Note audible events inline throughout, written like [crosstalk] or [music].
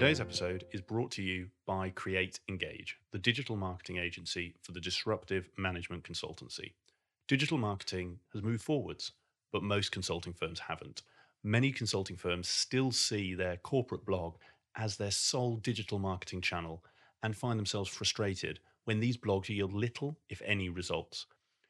Today's episode is brought to you by Create Engage, the digital marketing agency for the disruptive management consultancy. Digital marketing has moved forwards, but most consulting firms haven't. Many consulting firms still see their corporate blog as their sole digital marketing channel and find themselves frustrated when these blogs yield little, if any, results.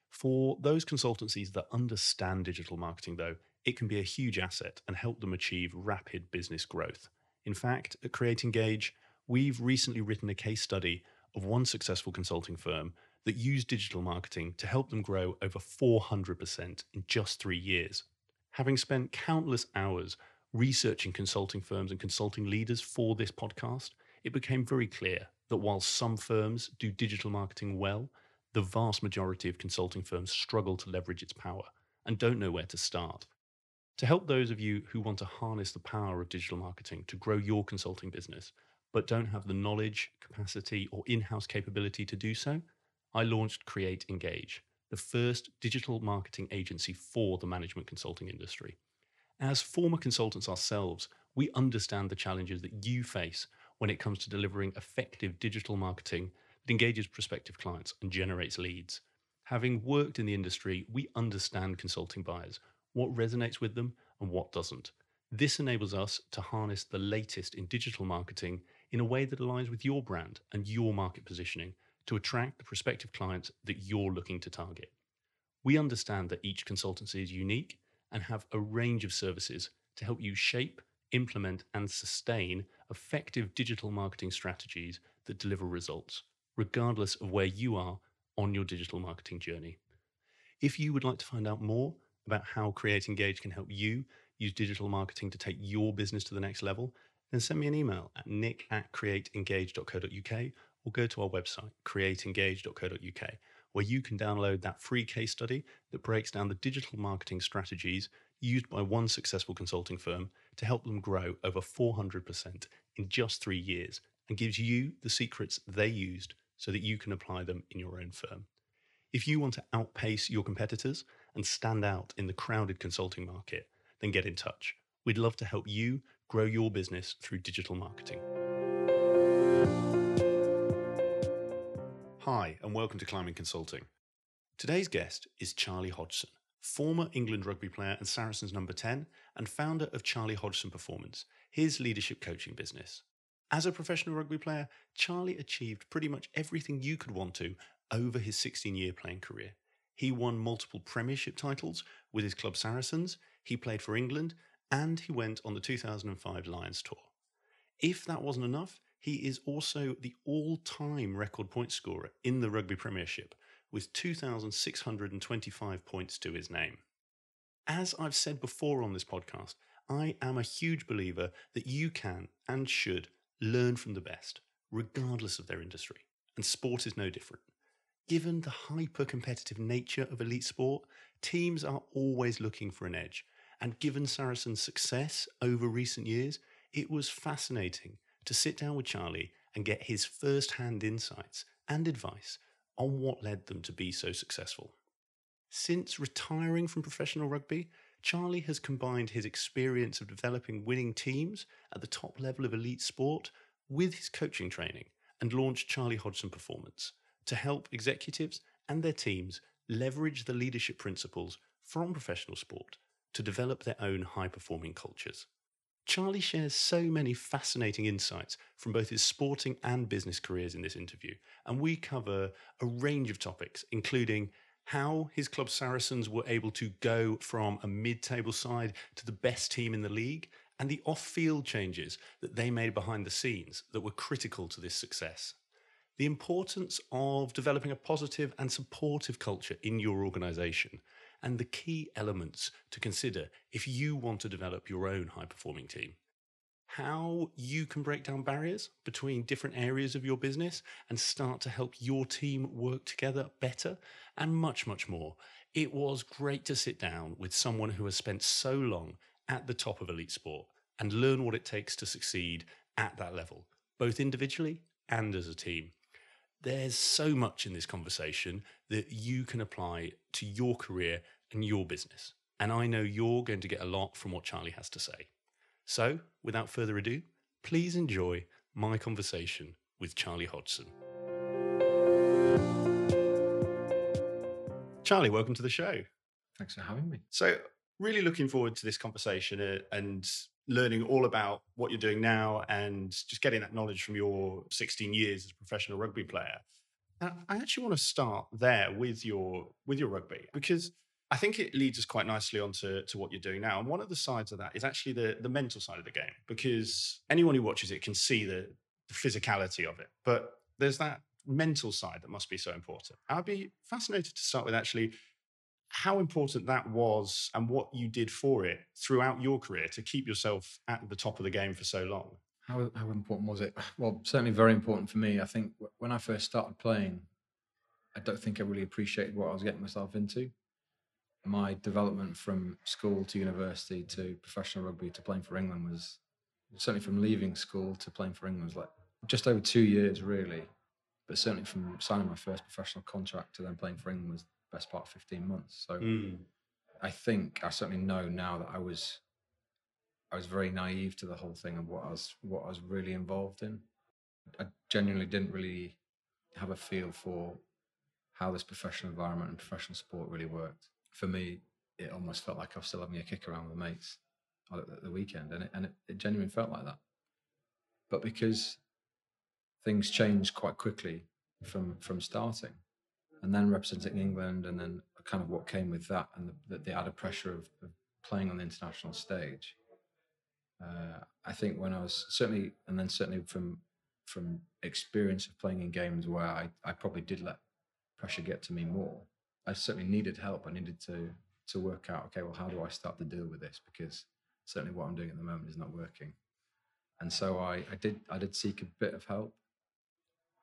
For those consultancies that understand digital marketing, though, it can be a huge asset and help them achieve rapid business growth. In fact, at Create Engage, we've recently written a case study of one successful consulting firm that used digital marketing to help them grow over 400% in just three years. Having spent countless hours researching consulting firms and consulting leaders for this podcast, it became very clear that while some firms do digital marketing well, the vast majority of consulting firms struggle to leverage its power and don't know where to start. To help those of you who want to harness the power of digital marketing to grow your consulting business, but don't have the knowledge, capacity, or in house capability to do so, I launched Create Engage, the first digital marketing agency for the management consulting industry. As former consultants ourselves, we understand the challenges that you face when it comes to delivering effective digital marketing that engages prospective clients and generates leads. Having worked in the industry, we understand consulting buyers, what resonates with them and what doesn't. This enables us to harness the latest in digital marketing in a way that aligns with your brand and your market positioning to attract the prospective clients that you're looking to target. We understand that each consultancy is unique and have a range of services to help you shape, implement, and sustain effective digital marketing strategies that deliver results, regardless of where you are on your digital marketing journey. If you would like to find out more about how Create Engage can help you use digital marketing to take your business to the next level, then send me an email at nick at createengage.co.uk or go to our website, createengage.co.uk, where you can download that free case study that breaks down the digital marketing strategies used by one successful consulting firm to help them grow over 400% in just three years and gives you the secrets they used so that you can apply them in your own firm. If you want to outpace your competitors and stand out in the crowded consulting market, then get in touch. We'd love to help you grow your business through digital marketing. Hi, and welcome to Climbing Consulting. Today's guest is Charlie Hodgson, former England rugby player and Saracens number 10, and founder of Charlie Hodgson Performance, his leadership coaching business. As a professional rugby player, Charlie achieved pretty much everything you could want to over his 16 year playing career. He won multiple Premiership titles with his club Saracens, he played for England, and he went on the 2005 Lions Tour. If that wasn't enough, he is also the all time record point scorer in the Rugby Premiership with 2,625 points to his name. As I've said before on this podcast, I am a huge believer that you can and should learn from the best, regardless of their industry, and sport is no different. Given the hyper competitive nature of elite sport, teams are always looking for an edge, and given Saracen's success over recent years, it was fascinating to sit down with Charlie and get his first hand insights and advice on what led them to be so successful. Since retiring from professional rugby, Charlie has combined his experience of developing winning teams at the top level of elite sport with his coaching training and launched Charlie Hodgson Performance to help executives and their teams leverage the leadership principles from professional sport to develop their own high performing cultures. Charlie shares so many fascinating insights from both his sporting and business careers in this interview, and we cover a range of topics, including how his club Saracens were able to go from a mid table side to the best team in the league, and the off field changes that they made behind the scenes that were critical to this success. The importance of developing a positive and supportive culture in your organization and the key elements to consider if you want to develop your own high performing team. How you can break down barriers between different areas of your business and start to help your team work together better, and much, much more. It was great to sit down with someone who has spent so long at the top of elite sport and learn what it takes to succeed at that level, both individually and as a team there's so much in this conversation that you can apply to your career and your business. And I know you're going to get a lot from what Charlie has to say. So, without further ado, Please enjoy my conversation with Charlie Hodgson. Charlie, welcome to the show. Thanks for having me. So, really looking forward to this conversation uh, and learning all about what you're doing now and just getting that knowledge from your 16 years as a professional rugby player. And I actually want to start there with your with your rugby because I think it leads us quite nicely onto to what you're doing now. And one of the sides of that is actually the the mental side of the game because anyone who watches it can see the, the physicality of it, but there's that mental side that must be so important. I'd be fascinated to start with actually how important that was and what you did for it throughout your career to keep yourself at the top of the game for so long. How, how important was it? [sighs] Well, certainly very important for me. I think when I first started playing, I don't think I really appreciated what I was getting myself into. My development from school to university to professional rugby to playing for England was certainly from leaving school to playing for England was like just over two years, really. But certainly from signing my first professional contract to then playing for England was best part of 15 months. So mm. I think I certainly know now that I was I was very naive to the whole thing and what I was what I was really involved in. I genuinely didn't really have a feel for how this professional environment and professional sport really worked. For me, it almost felt like I was still having a kick around with mates at the weekend, and it, and it, it genuinely felt like that. But because things changed quite quickly from from starting, and then representing England, and then kind of what came with that, and the, the added pressure of, of, playing on the international stage. Uh, I think when I was certainly, and then certainly from from experience of playing in games where I, I probably did let pressure get to me more. I certainly needed help. I needed to to work out, okay, well, how do I start to deal with this? Because certainly what I'm doing at the moment is not working. And so I, I did I did seek a bit of help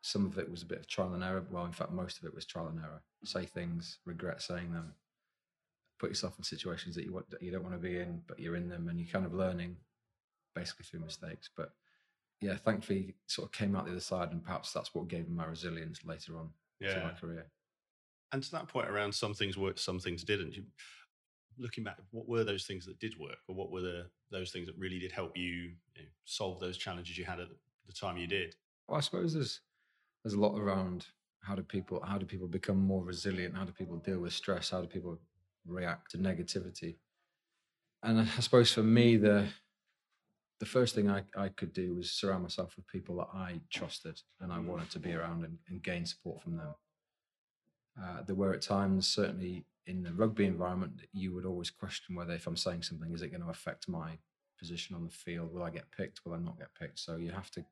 some of it was a bit of trial and error. Well, in fact, most of it was trial and error. Mm. Say things, regret saying them, put yourself in situations that you want that you don't want to be in, but you're in them, and you're kind of learning basically through mistakes. But yeah, thankfully, sort of came out the other side, and perhaps that's what gave me my resilience later on yeah. my career. And to that point, around some things worked, some things didn't. You, looking back, what were those things that did work, or what were the those things that really did help you, you know, solve those challenges you had at the time you did? Well, I suppose there's there's a lot around how do people how do people become more resilient? How do people deal with stress? How do people react to negativity? And i suppose for me the the first thing I, I could do was surround myself with people that i trusted and i wanted to be around and, and gain support from them. Uh, there were at times certainly in the rugby environment you would always question whether if i'm saying something is it going to affect my position on the field? Will i get picked? Will i not get picked? So you have to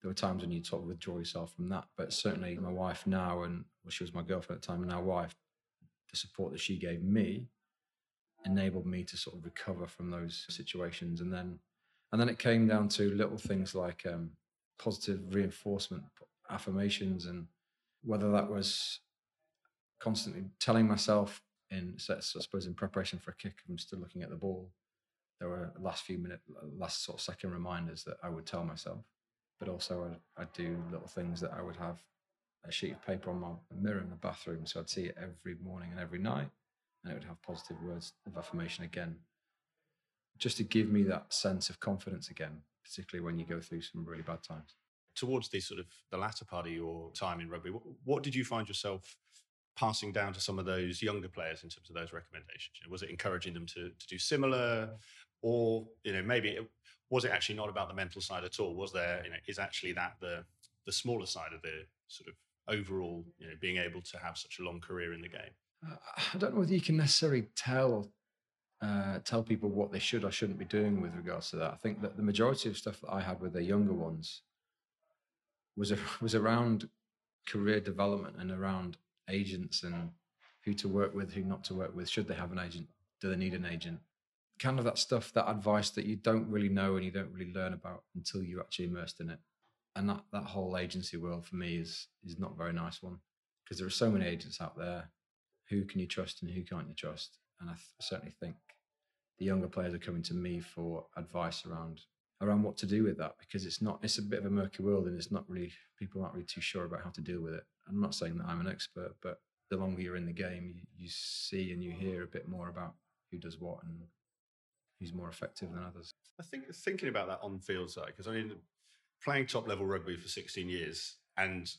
there were times when you sort of withdraw yourself from that. But certainly, my wife now, and well, she was my girlfriend at the time, and now wife, the support that she gave me enabled me to sort of recover from those situations. And then, and then it came down to little things like um, positive reinforcement, affirmations, and whether that was constantly telling myself in, sets, I suppose, in preparation for a kick, I'm still looking at the ball. There were last few minute, last sort of second reminders that I would tell myself but also I'd, I'd, do little things that I would have a sheet of paper on my mirror in the bathroom. So I'd see it every morning and every night, and it would have positive words of affirmation again, just to give me that sense of confidence again, particularly when you go through some really bad times. Towards the sort of the latter part of your time in rugby, what, what did you find yourself passing down to some of those younger players in terms of those recommendations? Was it encouraging them to, to do similar, or you know maybe was it actually not about the mental side at all? Was there, you know, is actually that the the smaller side of the sort of overall, you know, being able to have such a long career in the game? Uh, I don't know whether you can necessarily tell uh, tell people what they should or shouldn't be doing with regards to that. I think that the majority of stuff that I had with the younger ones was a, [laughs] was around career development and around agents and who to work with, who not to work with. Should they have an agent? Do they need an agent? Kind of that stuff, that advice that you don't really know and you don't really learn about until you're actually immersed in it. And that that whole agency world for me is is not a very nice one because there are so many agents out there. Who can you trust and who can't you trust? And I th- certainly think the younger players are coming to me for advice around around what to do with that because it's not it's a bit of a murky world and it's not really people aren't really too sure about how to deal with it. I'm not saying that I'm an expert, but the longer you're in the game, you, you see and you hear a bit more about who does what and who's more effective than others. I think thinking about that on field side, because I mean, playing top level rugby for 16 years, and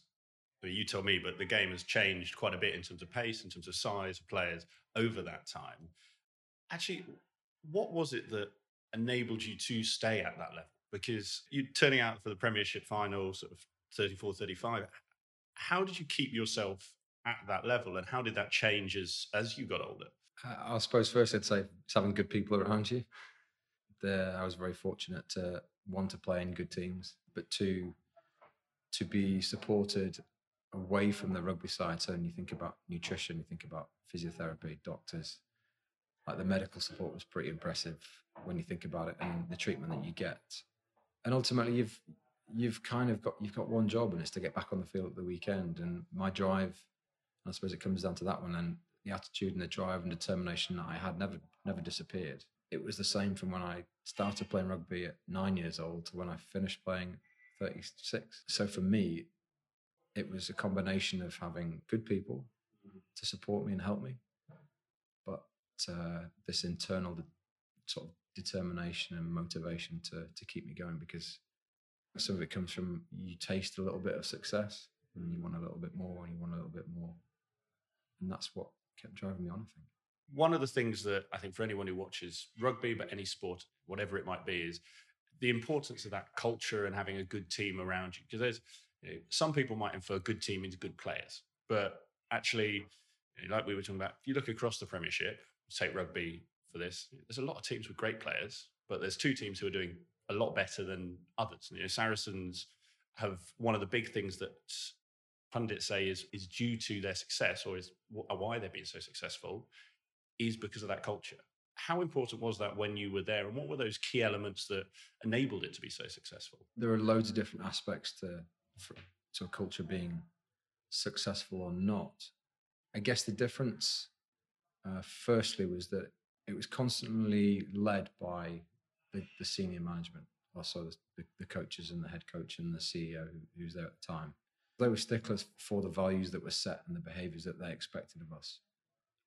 I mean, you tell me, but the game has changed quite a bit in terms of pace, in terms of size of players over that time. Actually, what was it that enabled you to stay at that level? Because you're turning out for the Premiership final, sort of 34, 35. How did you keep yourself at that level, and how did that change as as you got older? I suppose first I'd say it's having good people around you. There, I was very fortunate to one to play in good teams, but two to be supported away from the rugby side. So when you think about nutrition, you think about physiotherapy, doctors, like the medical support was pretty impressive when you think about it and the treatment that you get. And ultimately you've you've kind of got you've got one job and it's to get back on the field at the weekend. And my drive, I suppose it comes down to that one and the attitude and the drive and determination that I had never never disappeared. It was the same from when I started playing rugby at nine years old to when I finished playing 36. So for me, it was a combination of having good people to support me and help me, but uh, this internal sort of determination and motivation to to keep me going because some of it comes from you taste a little bit of success and you want a little bit more and you want a little bit more, and that's what kept driving me on. I think one of the things that I think for anyone who watches rugby, but any sport, whatever it might be, is the importance of that culture and having a good team around you. Because there's you know, some people might infer good team into good players, but actually, you know, like we were talking about, if you look across the Premiership, take rugby for this, there's a lot of teams with great players, but there's two teams who are doing a lot better than others. You know, Saracens have one of the big things that pundits say is is due to their success or is why they've been so successful is because of that culture. How important was that when you were there, and what were those key elements that enabled it to be so successful? There are loads of different aspects to to a culture being successful or not. I guess the difference, uh, firstly, was that it was constantly led by the, the senior management, also the, the, the, coaches and the head coach and the CEO who, who's there at the time. They were sticklers for the values that were set and the behaviors that they expected of us,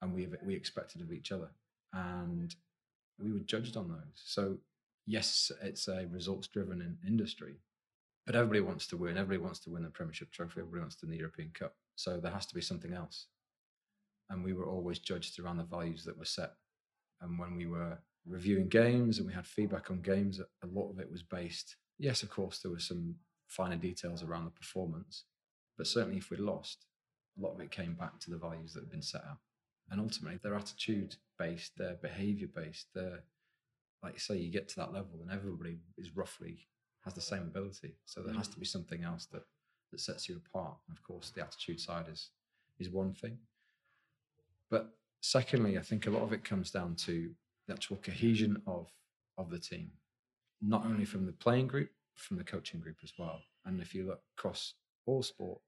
and we we expected of each other, and we were judged on those. So yes, it's a results-driven industry, but everybody wants to win. Everybody wants to win the Premiership trophy. Everybody wants to win the European Cup. So there has to be something else. And we were always judged around the values that were set. And when we were reviewing games and we had feedback on games, a lot of it was based. Yes, of course, there were some finer details around the performance, but certainly if we lost, a lot of it came back to the values that had been set out. And ultimately, they're attitude based, they're behavior based, they're like you say, you get to that level and everybody is roughly has the same ability. So there has to be something else that that sets you apart. And of course, the attitude side is is one thing. But secondly, I think a lot of it comes down to the actual cohesion of of the team, not only from the playing group, from the coaching group as well. And if you look across all sport,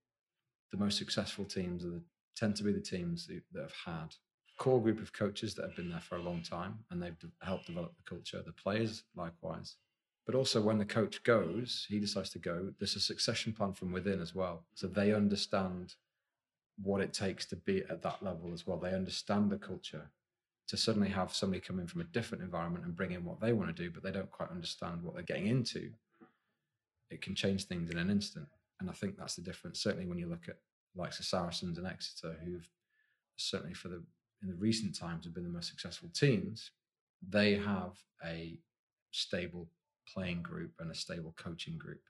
the most successful teams are the, tend to be the teams that have had core group of coaches that have been there for a long time and they've de- helped develop the culture. The players, likewise, but also, when the coach goes, he decides to go, there's a succession plan from within as well. So they understand what it takes to be at that level as well. They understand the culture. To suddenly have somebody come in from a different environment and bring in what they want to do, but they don't quite understand what they're getting into, it can change things in an instant. And I think that's the difference. Certainly, when you look at likes of Saracens and Exeter, who've certainly for the in the recent times have been the most successful teams, they have a stable playing group and a stable coaching group.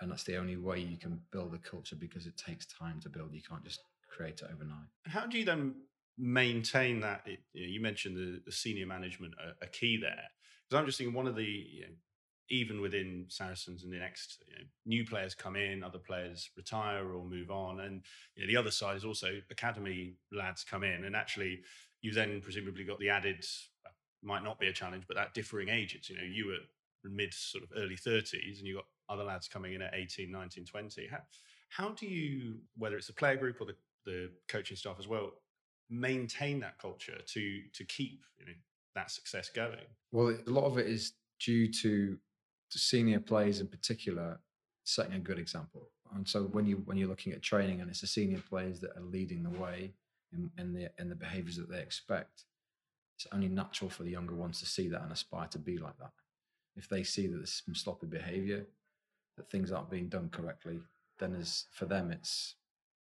And that's the only way you can build a culture because it takes time to build. You can't just create it overnight. How do you then maintain that? It, you, know, you, mentioned the, the senior management a, a, key there. Because I'm just thinking one of the, you know, even within Saracens and the next, you know, new players come in, other players retire or move on. And you know, the other side is also academy lads come in. And actually, you then presumably got the added, might not be a challenge, but that differing ages. You know, you were mid sort of early 30s and you've got other lads coming in at 18 19 20 how, how do you whether it's the player group or the, the coaching staff as well maintain that culture to to keep you know that success going well a lot of it is due to senior players in particular setting a good example and so when you when you're looking at training and it's the senior players that are leading the way in, in the in the behaviors that they expect it's only natural for the younger ones to see that and aspire to be like that. If they see that there's some sloppy behavior, that things aren't being done correctly, then as for them, it's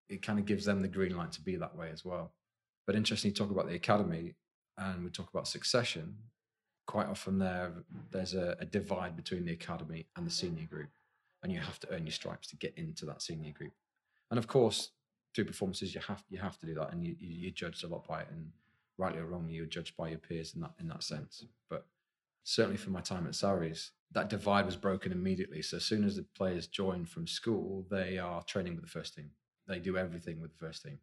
it kind of gives them the green light to be that way as well. But interestingly, talk about the academy and we talk about succession. Quite often there, there's a, a divide between the academy and the senior group, and you have to earn your stripes to get into that senior group. And of course, through performances, you have you have to do that, and you, you, are judged a lot by it. And rightly or wrongly, you're judged by your peers in that in that sense. But certainly for my time at Sarries, that divide was broken immediately. So as soon as the players join from school, they are training with the first team. They do everything with the first team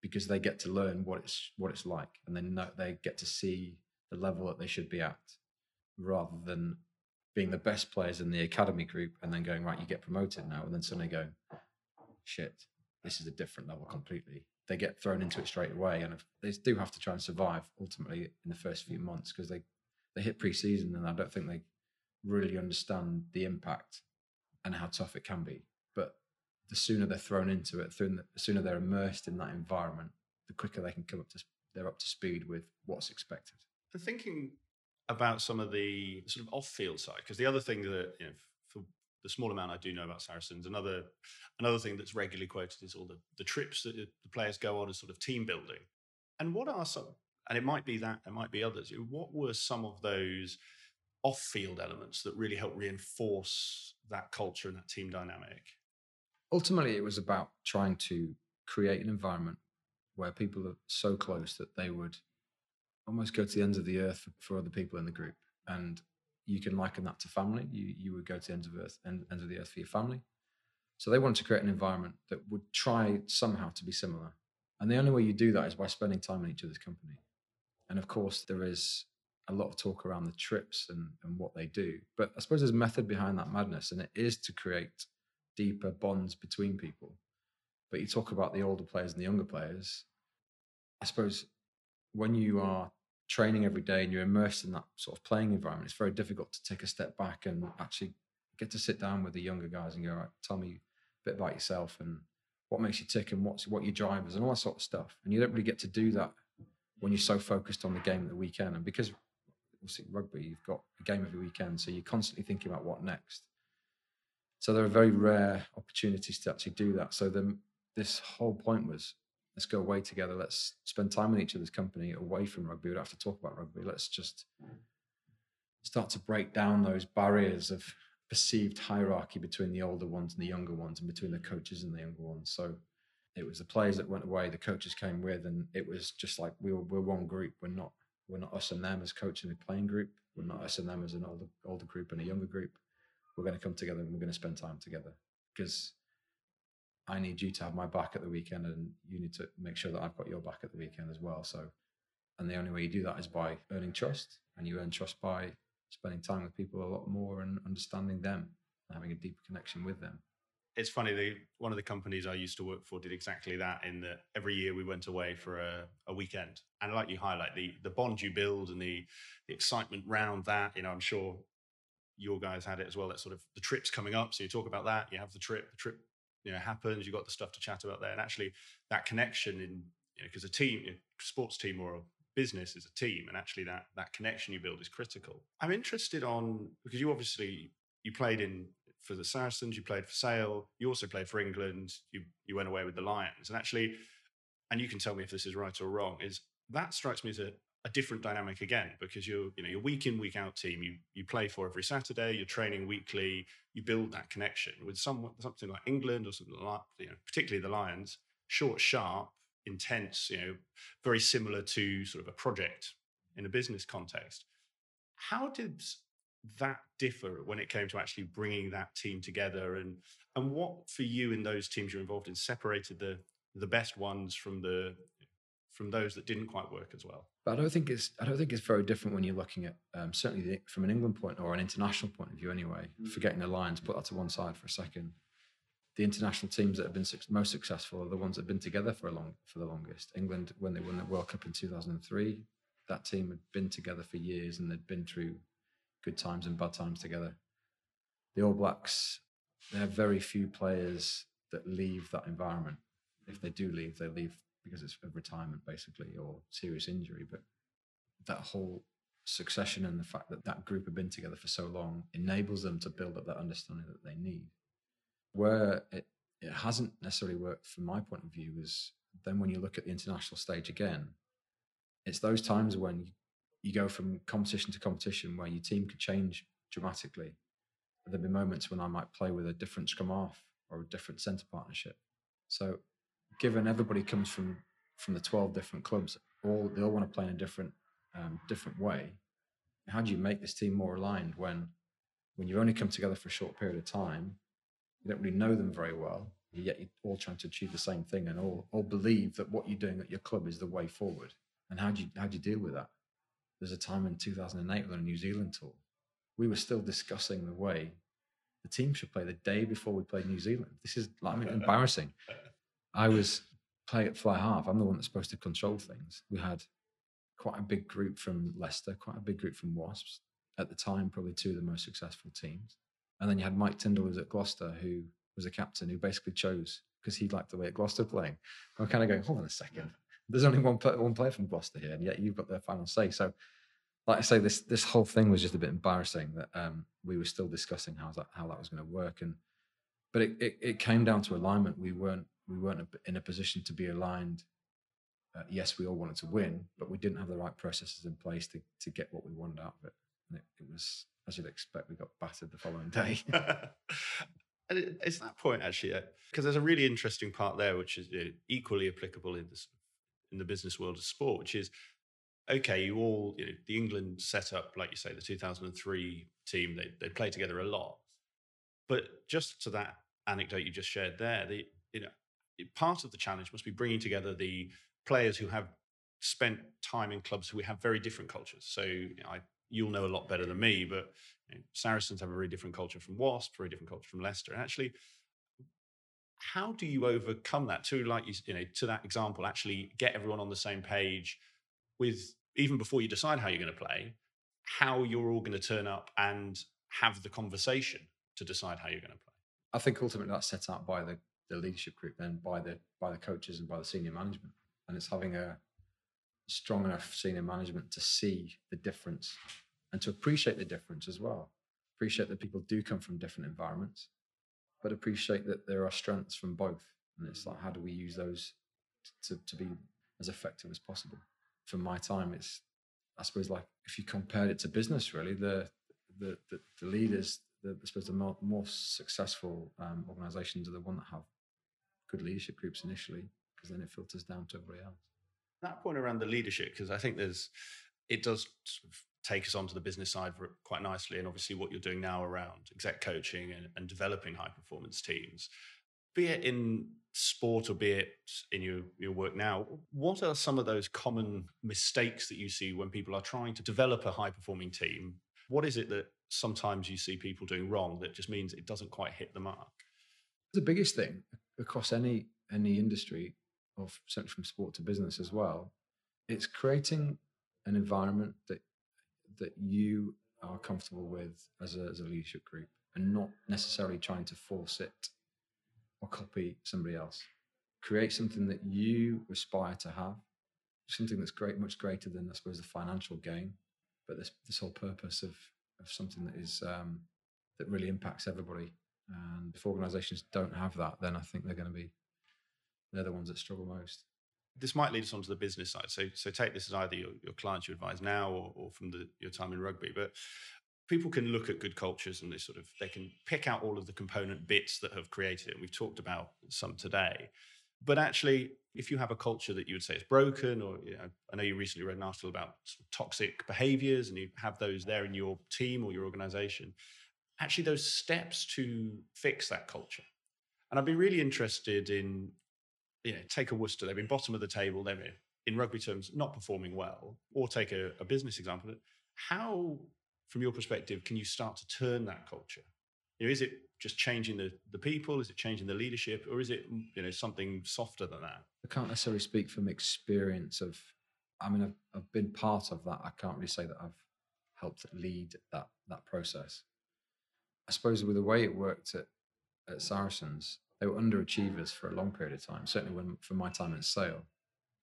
because they get to learn what it's what it's like, and then they get to see the level that they should be at, rather than being the best players in the academy group and then going right, you get promoted now, and then suddenly going, shit, this is a different level completely. They get thrown into it straight away, and they do have to try and survive ultimately in the first few months because they they hit pre-season, and I don't think they really understand the impact and how tough it can be. But the sooner they're thrown into it, the sooner they're immersed in that environment, the quicker they can come up to they're up to speed with what's expected. Thinking about some of the sort of off-field side, because the other thing that you know, for the small amount I do know about Saracens, another another thing that's regularly quoted is all the, the trips that uh, the players go on as sort of team building. And what are some? And it might be that, it might be others. What were some of those off-field elements that really help reinforce that culture and that team dynamic? Ultimately, it was about trying to create an environment where people are so close that they would almost go to the ends of the earth for, other people in the group. And you can liken that to family. You you would go to the ends of earth and ends of the earth for your family. So they wanted to create an environment that would try somehow to be similar. And the only way you do that is by spending time in each other's company. And of course, there is a lot of talk around the trips and, and what they do. But I suppose there's method behind that madness, and it is to create deeper bonds between people. But you talk about the older players and the younger players. I suppose when you are training every day and you're immersed in that sort of playing environment, it's very difficult to take a step back and actually get to sit down with the younger guys and go, right, tell me a bit about yourself and what makes you tick and what's what your drivers and all that sort of stuff. And you don't really get to do that when you're so focused on the game at the weekend. And because obviously rugby, you've got a game every weekend, so you're constantly thinking about what next. So there are very rare opportunities to actually do that. So then this whole point was let's go away together. Let's spend time in each other's company away from rugby. We don't have to talk about rugby. Let's just start to break down those barriers of perceived hierarchy between the older ones and the younger ones and between the coaches and the younger ones. So it was the players that went away, the coaches came with, and it was just like we were, we're one group. We're not we're not us and them as coaching a playing group. We're not us and them as an older older group and a younger group. We're going to come together and we're going to spend time together because I need you to have my back at the weekend, and you need to make sure that I've got your back at the weekend as well. So, and the only way you do that is by earning trust, and you earn trust by spending time with people a lot more and understanding them, and having a deeper connection with them it's funny. The, one of the companies I used to work for did exactly that. In that every year we went away for a, a weekend, and like you highlight the the bond you build and the, the excitement round that. You know, I'm sure your guys had it as well. That sort of the trips coming up. So you talk about that. You have the trip. The trip, you know, happens. you've got the stuff to chat about there, and actually that connection in because you know, a team, a sports team or a business is a team, and actually that that connection you build is critical. I'm interested on because you obviously you played in for the Saracens, you played for Sale, you also played for England, you you went away with the Lions, and actually, and you can tell me if this is right or wrong, is that strikes me as a, a different dynamic again because you're you know you're week in week out team you you play for every Saturday, you're training weekly, you build that connection with some something like England or something like you know particularly the Lions, short, sharp, intense, you know, very similar to sort of a project in a business context. How did that differ when it came to actually bringing that team together and and what for you in those teams you're involved in separated the the best ones from the from those that didn't quite work as well but i don't think it's i don't think it's very different when you're looking at um, certainly the, from an england point or an international point of view anyway mm-hmm. forgetting the lions put that to one side for a second the international teams that have been su- most successful are the ones that have been together for a long for the longest england when they won the world cup in 2003 that team had been together for years and they'd been through good times and bad times together. The All Blacks, there are very few players that leave that environment. If they do leave, they leave because it's a retirement basically or serious injury. But that whole succession and the fact that that group have been together for so long enables them to build up that understanding that they need. Where it, it hasn't necessarily worked from my point of view is then when you look at the international stage again, it's those times when you, you go from competition to competition where your team could change dramatically. There'll be moments when I might play with a different scrum half or a different centre partnership. So, given everybody comes from from the twelve different clubs, all they all want to play in a different um, different way. How do you make this team more aligned when when you've only come together for a short period of time? You don't really know them very well, yet you're all trying to achieve the same thing and all all believe that what you're doing at your club is the way forward. And how do you how do you deal with that? There's a time in 2008 on a New Zealand tour, we were still discussing the way the team should play the day before we played New Zealand. This is like I mean, [laughs] embarrassing. I was playing at fly half. I'm the one that's supposed to control things. We had quite a big group from Leicester, quite a big group from Wasps. At the time, probably two of the most successful teams. And then you had Mike Tindall, who was at Gloucester, who was a captain, who basically chose because he liked the way at Gloucester playing. I'm kind of going, hold on a second. There's only one, one player from Gloucester here, and yet you've got the final say. So like I say, this this whole thing was just a bit embarrassing that um, we were still discussing how that how that was going to work, and but it, it, it came down to alignment. We weren't we weren't in a position to be aligned. Uh, yes, we all wanted to win, but we didn't have the right processes in place to to get what we wanted out of it. And it, it was, as you'd expect, we got battered the following day. [laughs] and it's that point actually, because uh, there's a really interesting part there, which is equally applicable in this in the business world of sport, which is okay, you all, you know, the England set up, like you say, the 2003 team, they, they play together a lot. But just to that anecdote you just shared there, the, you know, part of the challenge must be bringing together the players who have spent time in clubs who have very different cultures. So you know, I, you'll know a lot better than me, but you know, Saracens have a very different culture from Wasp, very different culture from Leicester. And actually, how do you overcome that? To like you, you know, to that example, actually get everyone on the same page with even before you decide how you're going to play, how you're all going to turn up and have the conversation to decide how you're going to play. I think ultimately that's set out by the, the leadership group, then by the by the coaches and by the senior management, and it's having a strong enough senior management to see the difference and to appreciate the difference as well. Appreciate that people do come from different environments, but appreciate that there are strengths from both. And it's like, how do we use those to, to be as effective as possible? For my time, it's I suppose like if you compared it to business, really, the the the, the leaders, the, I suppose the more, more successful um, organisations are the one that have good leadership groups initially, because then it filters down to everybody else. That point around the leadership, because I think there's it does sort of take us onto the business side quite nicely, and obviously what you're doing now around exec coaching and, and developing high performance teams be it in sport or be it in your, your work now, what are some of those common mistakes that you see when people are trying to develop a high performing team? What is it that sometimes you see people doing wrong that just means it doesn't quite hit the mark? The biggest thing across any any industry, of certainly from sport to business as well, it's creating an environment that that you are comfortable with as a, as a leadership group and not necessarily trying to force it or copy somebody else. Create something that you aspire to have, something that's great, much greater than I suppose the financial gain, but this this whole purpose of of something that is um, that really impacts everybody. And if organisations don't have that, then I think they're going to be they're the ones that struggle most. This might lead us onto the business side. So, so take this as either your, your clients you advise now or, or from the, your time in rugby. But people can look at good cultures and they sort of they can pick out all of the component bits that have created it. We've talked about some today. But actually, if you have a culture that you would say is broken, or you know, I know you recently read an article about toxic behaviors and you have those there in your team or your organization, actually, those steps to fix that culture. And I'd be really interested in, you know, take a Worcester, they've been bottom of the table, they're in rugby terms not performing well, or take a, a business example. How from your perspective, can you start to turn that culture? You know, is it just changing the, the people? Is it changing the leadership? Or is it, mm, you know, something softer than that? I can't necessarily speak from experience of, I mean, I've, I've been part of that. I can't really say that I've helped lead that, that process. I suppose with the way it worked at, at Saracens, they were underachievers for a long period of time. Certainly when, for my time at Sale,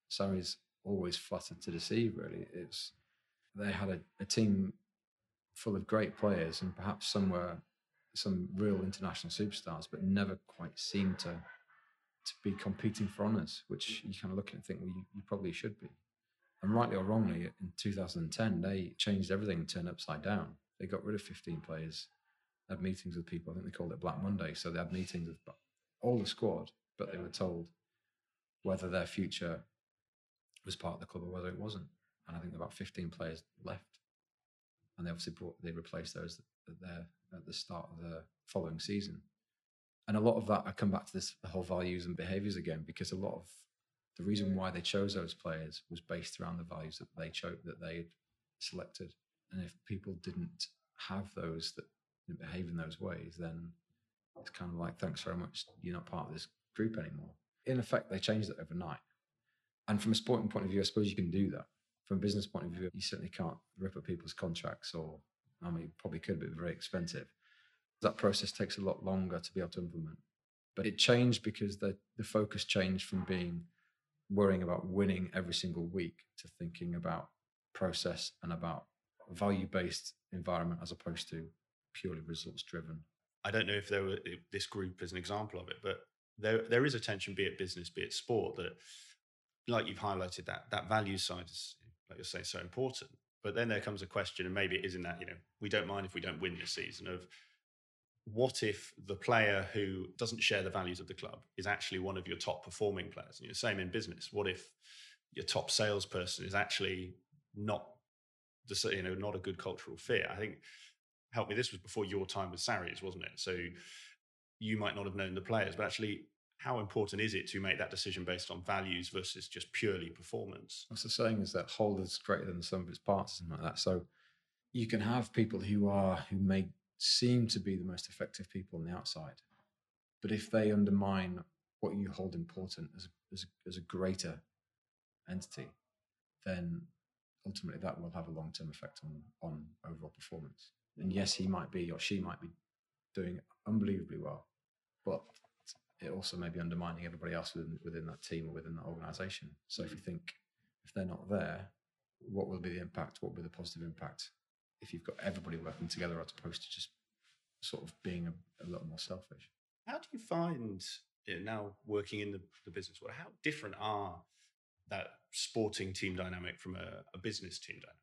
Sarries always fluttered to deceive, really. It's, they had a, a team full of great players, and perhaps some were some real international superstars, but never quite seemed to to be competing for honours, which you kind of look at and think, well, you, you probably should be. And rightly or wrongly, in 2010, they changed everything and turned upside down. They got rid of 15 players, had meetings with people. I think they called it Black Monday. So they had meetings with all the squad, but they were told whether their future was part of the club or whether it wasn't. And I think about 15 players left. And they obviously brought, they replaced those there at the start of the following season. And a lot of that, I come back to this the whole values and behaviors again, because a lot of the reason why they chose those players was based around the values that they chose that they had selected. And if people didn't have those that behave in those ways, then it's kind of like, thanks very much, you're not part of this group anymore. In effect, they changed it overnight. And from a sporting point of view, I suppose you can do that. From a business point of view, you certainly can't rip up people's contracts, or I mean, probably could, but very expensive. That process takes a lot longer to be able to implement. But it changed because the, the focus changed from being worrying about winning every single week to thinking about process and about value based environment as opposed to purely results driven. I don't know if there were if this group is an example of it, but there there is a tension, be it business, be it sport, that like you've highlighted that that value side is like you're saying so important. But then there comes a question, and maybe it is in that, you know, we don't mind if we don't win this season of what if the player who doesn't share the values of the club is actually one of your top performing players? And You know, same in business. What if your top salesperson is actually not the you know not a good cultural fit? I think help me. This was before your time with Sarries, wasn't it? So mm-hmm. you might not have known the players, but actually, how important is it to make that decision based on values versus just purely performance? What's the saying is that whole is greater than the sum of its parts, and like that. So you can have people who are who may seem to be the most effective people on the outside. But if they undermine what you hold important as a, as a, as a greater entity, then ultimately that will have a long term effect on, on overall performance. And yes, he might be or she might be doing unbelievably well, but it also may be undermining everybody else within, within that team or within that organization. So if you mm. think if they're not there, what will be the impact? What will be the positive impact? if you've got everybody working together as opposed to just sort of being a, a little more selfish. How do you find you know, now working in the, the business world? How different are that sporting team dynamic from a, a business team dynamic?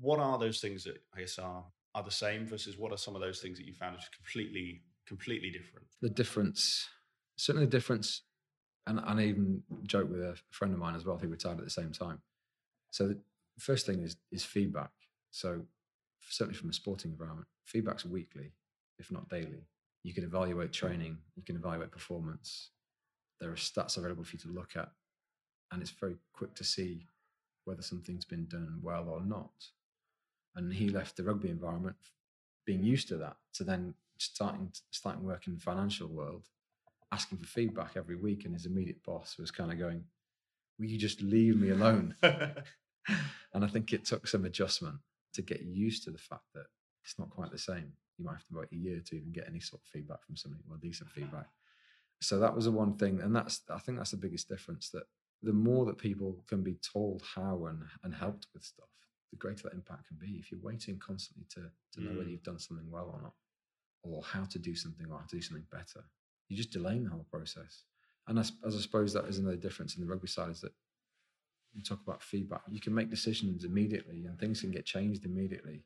What are those things that I guess are are the same versus what are some of those things that you found just completely completely different? The difference, certainly the difference, and, and I even joke with a friend of mine as well who retired at the same time. So the first thing is is feedback. So certainly from a sporting environment, feedback's weekly, if not daily. You can evaluate training, you can evaluate performance. There are stats available for you to look at, and it's very quick to see whether something's been done well or not. And he left the rugby environment being used to that to then starting starting work in the financial world, asking for feedback every week, and his immediate boss was kind of going, Will you just leave me alone? [laughs] and I think it took some adjustment to get used to the fact that it's not quite the same. You might have to wait a year to even get any sort of feedback from somebody, well, decent feedback. So that was the one thing, and that's I think that's the biggest difference. That the more that people can be told how and and helped with stuff, the greater that impact can be. If you're waiting constantly to to know mm. whether you've done something well or not, or how to do something or how to do something better, you're just delaying the whole process. And as, as I suppose that is another difference in the rugby side is that you talk about feedback. You can make decisions immediately, and things can get changed immediately,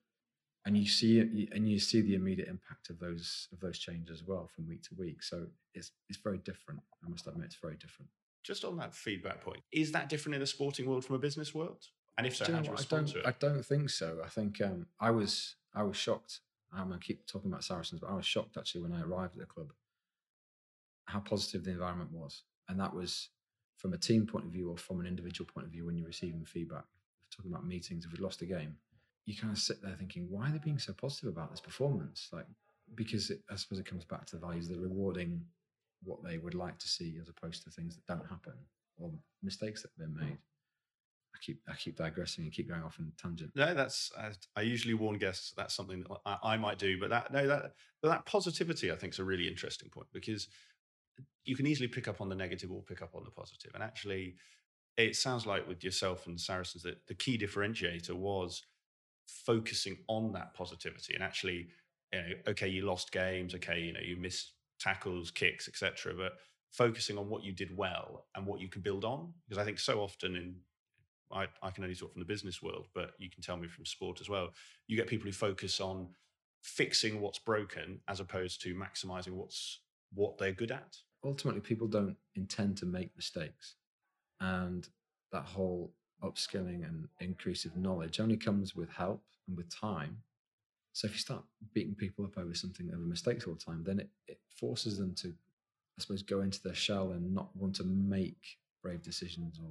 and you see it, and you see the immediate impact of those of those changes as well from week to week. So it's it's very different. I must admit, it's very different. Just on that feedback point, is that different in the sporting world from a business world? And if so, how do you respond to it? I don't think so. I think um, I was I was shocked. I'm going to keep talking about Saracens, but I was shocked actually when I arrived at the club how positive the environment was, and that was from a team point of view or from an individual point of view when you're receiving feedback. talking about meetings, if we lost a game, you kind of sit there thinking, why are they being so positive about this performance? Like, because it, I suppose it comes back to the values, they're rewarding what they would like to see as opposed to things that don't happen or mistakes that have been made. Keep I keep digressing and keep going off in tangent. No, that's I, I usually warn guests that's something that I, I, might do, but that no that that positivity I think is a really interesting point because you can easily pick up on the negative or pick up on the positive. And actually, it sounds like with yourself and Saracens that the key differentiator was focusing on that positivity and actually, you know, okay, you lost games, okay, you know, you missed tackles, kicks, etc. But focusing on what you did well and what you can build on, because I think so often in I, I can only talk from the business world, but you can tell me from sport as well. You get people who focus on fixing what's broken as opposed to maximizing what's what they're good at. Ultimately, people don't intend to make mistakes, and that whole upskilling and increase of knowledge only comes with help and with time. So if you start beating people up over something over mistakes all the time, then it, it forces them to, I suppose, go into their shell and not want to make brave decisions or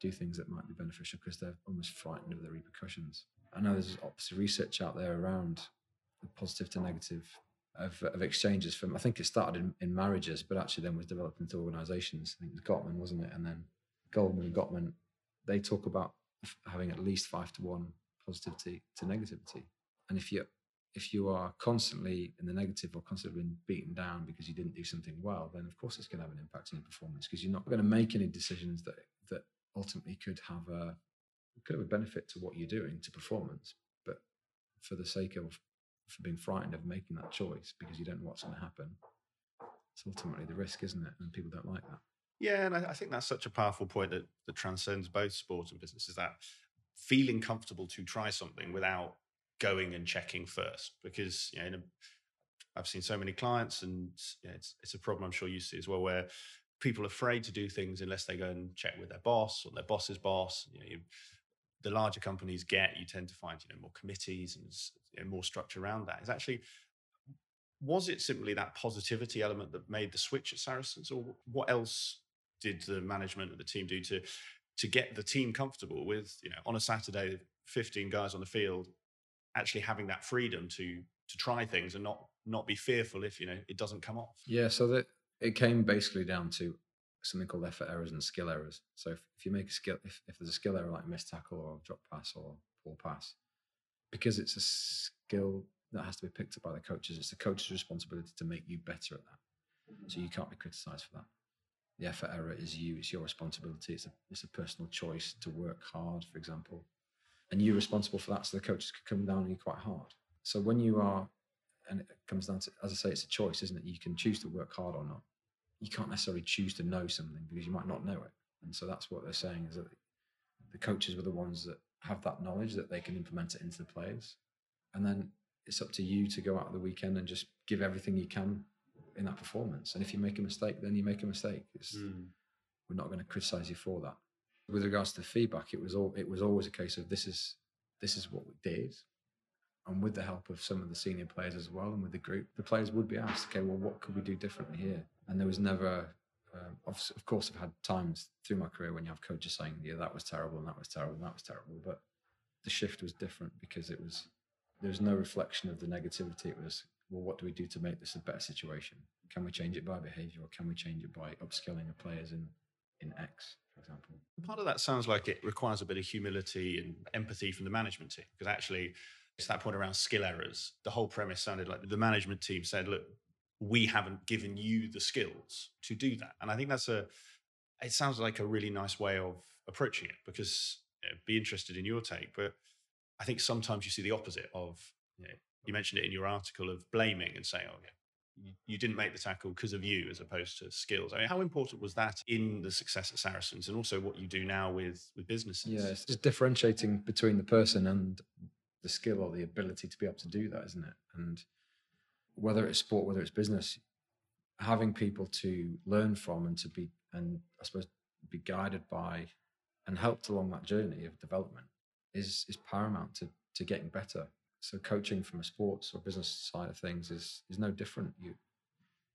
do things that might be beneficial because they're almost frightened of the repercussions. I know there's obviously research out there around the positive to negative of, of exchanges from, I think it started in, in marriages, but actually then was developed into organizations. I think it was Gottman, wasn't it? And then Goleman and Gottman, they talk about having at least five to one positivity to negativity. And if you if you are constantly in the negative or constantly being beaten down because you didn't do something well, then of course it's going to have an impact on your performance because you're not going to make any decisions that that ultimately could have a could have a benefit to what you're doing to performance. But for the sake of for being frightened of making that choice because you don't know what's going to happen, it's ultimately the risk, isn't it? And people don't like that. Yeah, and I, I think that's such a powerful point that, that transcends both sport and business is that feeling comfortable to try something without going and checking first. Because you know, I've seen so many clients, and it's it's a problem I'm sure you see as well, where people afraid to do things unless they go and check with their boss or their boss's boss. You know, you, the larger companies get, you tend to find you know more committees and you know, more structure around that. Is actually was it simply that positivity element that made the switch at Saracens, or what else did the management and the team do to to get the team comfortable with you know on a Saturday, fifteen guys on the field, actually having that freedom to to try things and not not be fearful if you know it doesn't come off. Yeah, so that it came basically down to something called effort errors and skill errors. So if, if you make a skill, if, if there's a skill error like missed tackle or drop pass or poor pass, because it's a skill that has to be picked up by the coaches, it's the coach's responsibility to make you better at that. So you can't be criticised for that the effort error is you. It's your responsibility. It's a it's a personal choice to work hard, for example, and you're responsible for that. So the coaches could come down on you quite hard. So when you are, and it comes down to, as I say, it's a choice, isn't it? You can choose to work hard or not. You can't necessarily choose to know something because you might not know it. And so that's what they're saying is that the coaches were the ones that have that knowledge that they can implement it into the players, and then it's up to you to go out of the weekend and just give everything you can in that performance. And if you make a mistake, then you make a mistake. Mm. We're not going to criticize you for that. With regards to the feedback, it was all it was always a case of this is this is what we did, and with the help of some of the senior players as well, and with the group, the players would be asked, okay, well, what could we do differently here? And there was never. Um, of, course, I've had times through my career when you have coaches saying, "Yeah, that was terrible, and that was terrible, and that was terrible," but the shift was different because it was there was no reflection of the negativity. It was well, what do we do to make this a better situation? Can we change it by behavior or can we change it by upskilling the players in, in X, for example? Part of that sounds like it requires a bit of humility and empathy from the management team because actually, it's that point around skill errors. The whole premise sounded like the management team said, look, we haven't given you the skills to do that. And I think that's a, it sounds like a really nice way of approaching it because you know, be interested in your take. But I think sometimes you see the opposite of, you know, you mentioned it in your article of blaming and saying, oh, yeah, you didn't make the tackle because of you as opposed to skills. I mean, how important was that in the success at Saracens and also what you do now with, with businesses? Yeah, it's just differentiating between the person and the skill or the ability to be able to do that, isn't it? And whether it's sport, whether it's business, having people to learn from and to be, and I suppose, be guided by and helped along that journey of development is is paramount to to getting better so coaching from a sports or business side of things is is no different. You,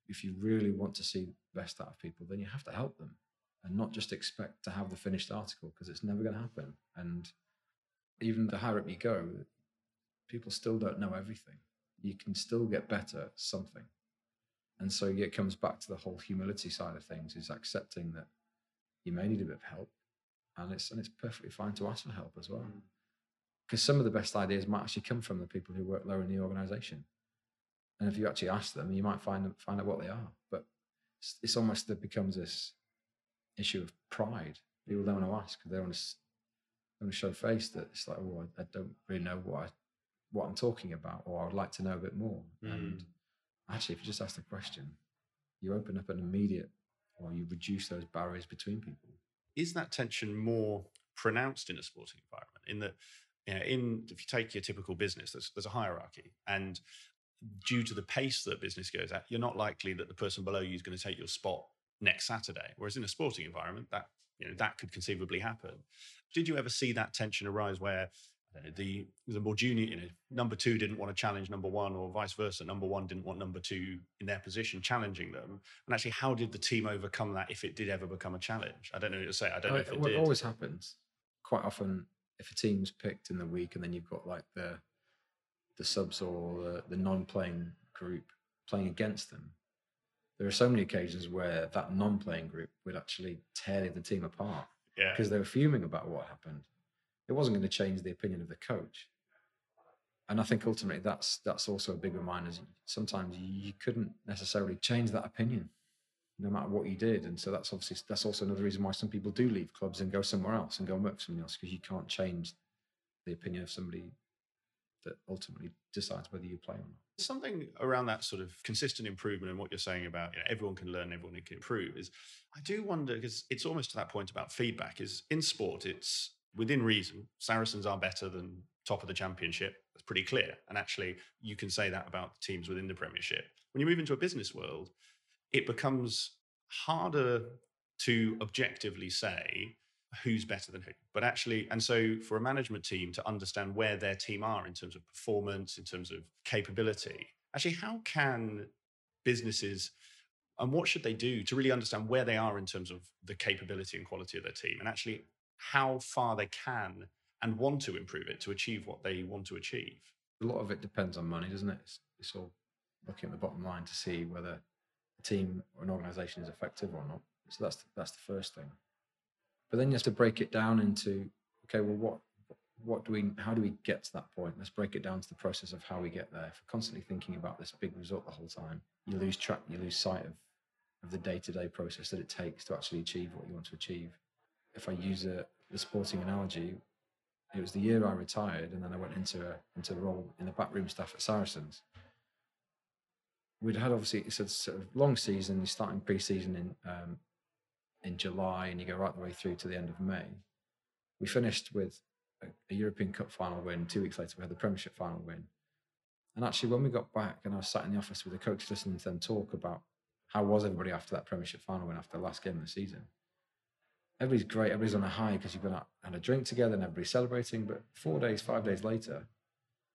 if you really want to see the best out of people, then you have to help them, and not just expect to have the finished article because it's never going to happen. And even the higher up you go, people still don't know everything. You can still get better at something. And so it comes back to the whole humility side of things is accepting that you may need a bit of help and it's and it's perfectly fine to ask for help as well. Mm because some of the best ideas might actually come from the people who work lower in the organization. And if you actually ask them, you might find find out what they are. But it's, it's almost that becomes this issue of pride. People don't want to ask because they want to going to show face that it's like, oh, I, I don't really know what I, what I'm talking about, or I would like to know a bit more. Mm. And actually, if you just ask the question, you open up an immediate, or you reduce those barriers between people. Is that tension more pronounced in a sporting environment? In that, you know, in if you take your typical business, there's, there's a hierarchy, and due to the pace that business goes at, you're not likely that the person below you is going to take your spot next Saturday. Whereas in a sporting environment, that you know that could conceivably happen. Did you ever see that tension arise where Uh, the the more junior, you know, number two didn't want to challenge number one, or vice versa, number one didn't want number two in their position challenging them? And actually, how did the team overcome that if it did ever become a challenge? I don't know what to say. I don't know if it what did. always happens quite often if a team's picked in the week and then you've got like the the subs or the, the non-playing group playing against them there are so many occasions where that non-playing group would actually tear the team apart yeah, because they were fuming about what happened it wasn't going to change the opinion of the coach and i think ultimately that's that's also a big reminder sometimes you couldn't necessarily change that opinion no matter what you did. And so that's obviously that's also another reason why some people do leave clubs and go somewhere else and go and work for somebody else because you can't change the opinion of somebody that ultimately decides whether you play or not. something around that sort of consistent improvement and what you're saying about you know, everyone can learn, everyone can improve is I do wonder because it's almost to that point about feedback is in sport, it's within reason. Saracens are better than top of the championship. That's pretty clear. And actually, you can say that about teams within the Premiership. When you move into a business world, it becomes harder to objectively say who's better than who. But actually, and so for a management team to understand where their team are in terms of performance, in terms of capability, actually, how can businesses and what should they do to really understand where they are in terms of the capability and quality of their team and actually how far they can and want to improve it to achieve what they want to achieve? A lot of it depends on money, doesn't it? It's, it's all looking at the bottom line to see whether a team or an organization is effective or not. So that's the, that's the first thing. But then you have to break it down into okay, well, what what do we how do we get to that point? Let's break it down to the process of how we get there. If we're constantly thinking about this big result the whole time, you lose track, you lose sight of of the day to day process that it takes to actually achieve what you want to achieve. If I use a the sporting analogy, it was the year I retired, and then I went into a into a role in the backroom staff at Saracens we'd had obviously it's a sort of long season. You're starting pre-season in um, in July, and you go right the way through to the end of May. We finished with a, a, European Cup final win. Two weeks later, we had the Premiership final win. And actually, when we got back, and I was sat in the office with the coach listening to them talk about how was everybody after that Premiership final win, after the last game of the season. Everybody's great. Everybody's on a high because you've been out had a drink together and everybody's celebrating. But four days, five days later,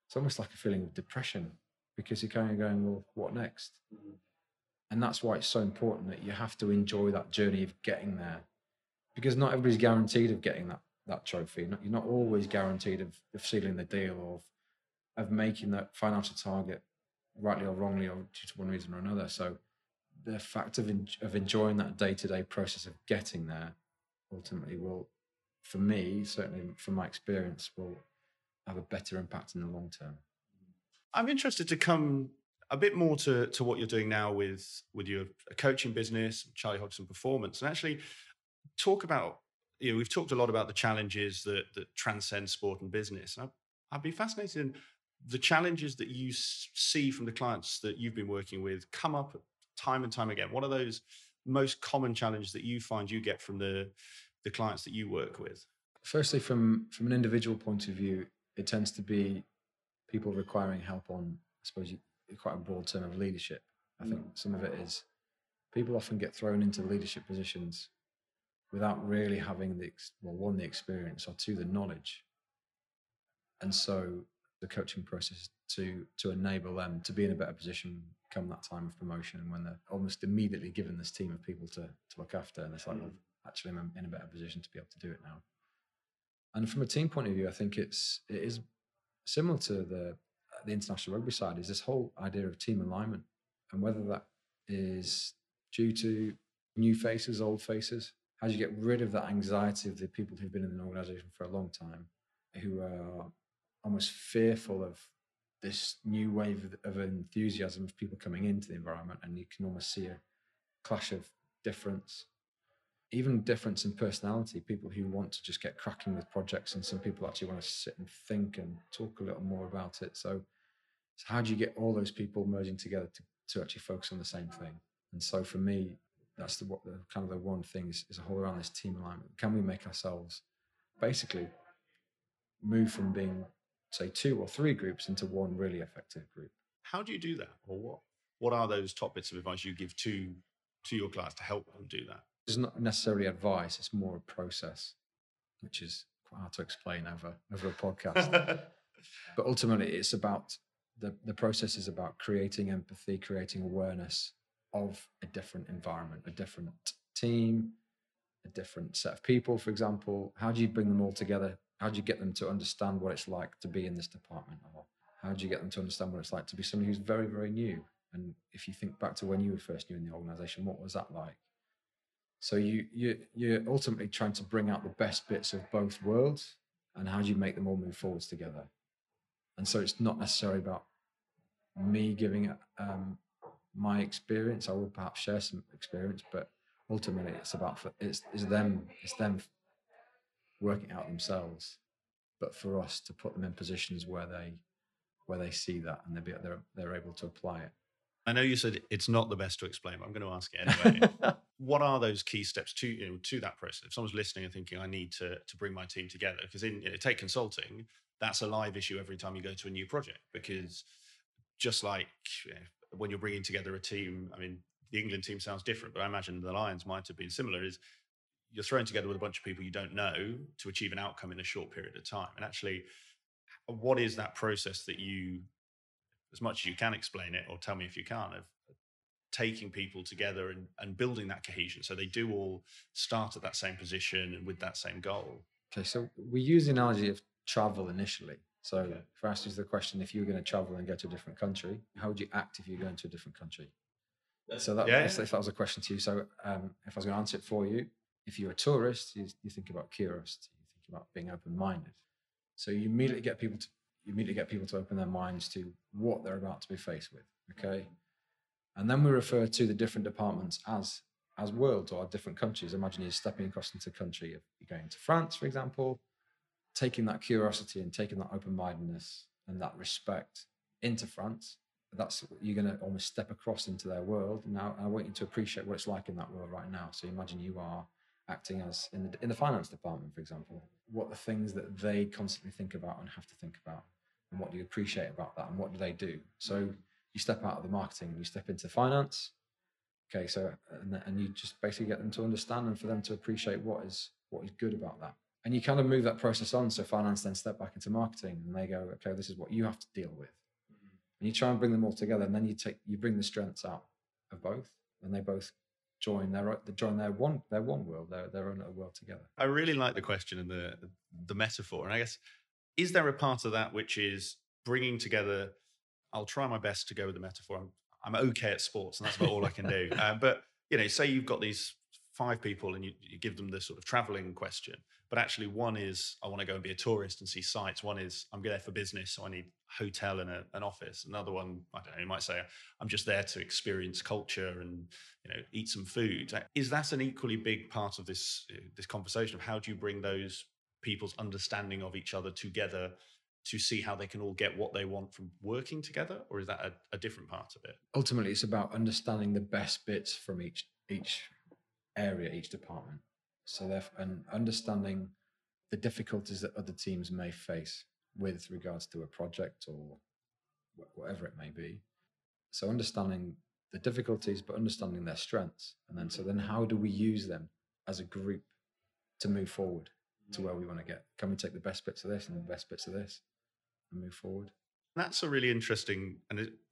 it's almost like a feeling of depression because you're kind of going, well, what next? Mm-hmm. And that's why it's so important that you have to enjoy that journey of getting there, because not everybody's guaranteed of getting that that trophy. You're not always guaranteed of, of sealing the deal or of, of making that financial target, rightly or wrongly, or due to one reason or another. So the fact of en- of enjoying that day to day process of getting there ultimately will, for me, certainly from my experience, will have a better impact in the long term. I'm interested to come a bit more to, to what you're doing now with with your coaching business, Charlie Hodgson Performance, and actually talk about. You know, we've talked a lot about the challenges that that transcend sport and business. I'd, I'd be fascinated in the challenges that you see from the clients that you've been working with come up time and time again. What are those most common challenges that you find you get from the the clients that you work with? Firstly, from from an individual point of view, it tends to be people requiring help on, I suppose, you, quite a broad term of leadership. I think mm. some of it is people often get thrown into leadership positions without really having the well, one the experience or two the knowledge, and so the coaching process to to enable them to be in a better position come that time of promotion when they're almost immediately given this team of people to to look after, and it's like, mm. well, actually, I'm in a better position to be able to do it now. And from a team point of view, I think it's it is similar to the the international rugby side is this whole idea of team alignment and whether that is due to new faces, old faces. How do you get rid of that anxiety of the people who've been in an organization for a long time, who are almost fearful of this new wave of, enthusiasm of people coming into the environment, and you can almost see a clash of difference. even difference in personality. People who want to just get cracking with projects, and some people actually want to sit and think and talk a little more about it. So, so how do you get all those people merging together to, to actually focus on the same thing? And so for me, that's the what the kind of the one thing is, is a whole around this team alignment. Can we make ourselves basically move from being say two or three groups into one really effective group? How do you do that, or what? What are those top bits of advice you give to to your clients to help them do that? It's not necessarily advice; it's more a process, which is quite hard to explain over over a podcast. [laughs] but ultimately, it's about the the process is about creating empathy, creating awareness of a different environment, a different team, a different set of people. For example, how do you bring them all together? How do you get them to understand what it's like to be in this department, or how do you get them to understand what it's like to be somebody who's very, very new? And if you think back to when you were first new in the organization, what was that like? So you you you're ultimately trying to bring out the best bits of both worlds, and how do you make them all move forwards together? And so it's not necessarily about me giving um, my experience. I will perhaps share some experience, but ultimately it's about it's, it's them it's them working out themselves. But for us to put them in positions where they where they see that and they they're they're able to apply it. I know you said it's not the best to explain, but I'm going to ask it anyway. [laughs] what are those key steps to you know, to that process? If someone's listening and thinking, I need to to bring my team together, because in you know, take consulting, that's a live issue every time you go to a new project. Because just like you know, when you're bringing together a team, I mean, the England team sounds different, but I imagine the Lions might have been similar. Is you're thrown together with a bunch of people you don't know to achieve an outcome in a short period of time, and actually, what is that process that you as much as you can explain it, or tell me if you can't, of taking people together and, and building that cohesion so they do all start at that same position and with that same goal. Okay, so we use the analogy of travel initially. So okay. if I asked you the question, if you were going to travel and go to a different country, how would you act if you're going to a different country? So that, yeah, if that was a question to you. So um, if I was going to answer it for you, if you're a tourist, you, you think about curiosity, you think about being open-minded. So you immediately get people to you immediately get people to open their minds to what they're about to be faced with. Okay. And then we refer to the different departments as as worlds or different countries. Imagine you're stepping across into a country. You're going to France, for example, taking that curiosity and taking that open-mindedness and that respect into France. That's you're going to almost step across into their world. Now, I want you to appreciate what it's like in that world right now. So imagine you are acting as in the in the finance department, for example, what the things that they constantly think about and have to think about, and what do you appreciate about that, and what do they do? So you step out of the marketing and you step into finance. Okay, so and, and you just basically get them to understand and for them to appreciate what is what is good about that. And you kind of move that process on. So finance then step back into marketing and they go, okay, this is what you have to deal with. Mm-hmm. And you try and bring them all together, and then you take you bring the strengths out of both, and they both join their join their one their one world, their their own little world together. I really like the question and the the metaphor, and I guess is there a part of that which is bringing together? I'll try my best to go with the metaphor. I'm I'm okay at sports, and that's about all I can do. [laughs] Uh, but you know, say you've got these five people, and you, you give them the sort of traveling question but actually one is i want to go and be a tourist and see sights one is i'm there for business so i need hotel and a, an office. Another one i don't know you might say i'm just there to experience culture and you know eat some food. Is that an equally big part of this uh, this conversation of how do you bring those people's understanding of each other together to see how they can all get what they want from working together? Or is that a, a different part of it? Ultimately it's about understanding the best bits from each each area each department. So and understanding the difficulties that other teams may face with regards to a project or whatever it may be. So understanding the difficulties, but understanding their strengths, and then so then how do we use them as a group to move forward to mm. where we want to get? Can we take the best bits of this and the best bits of this and move forward? That's a really interesting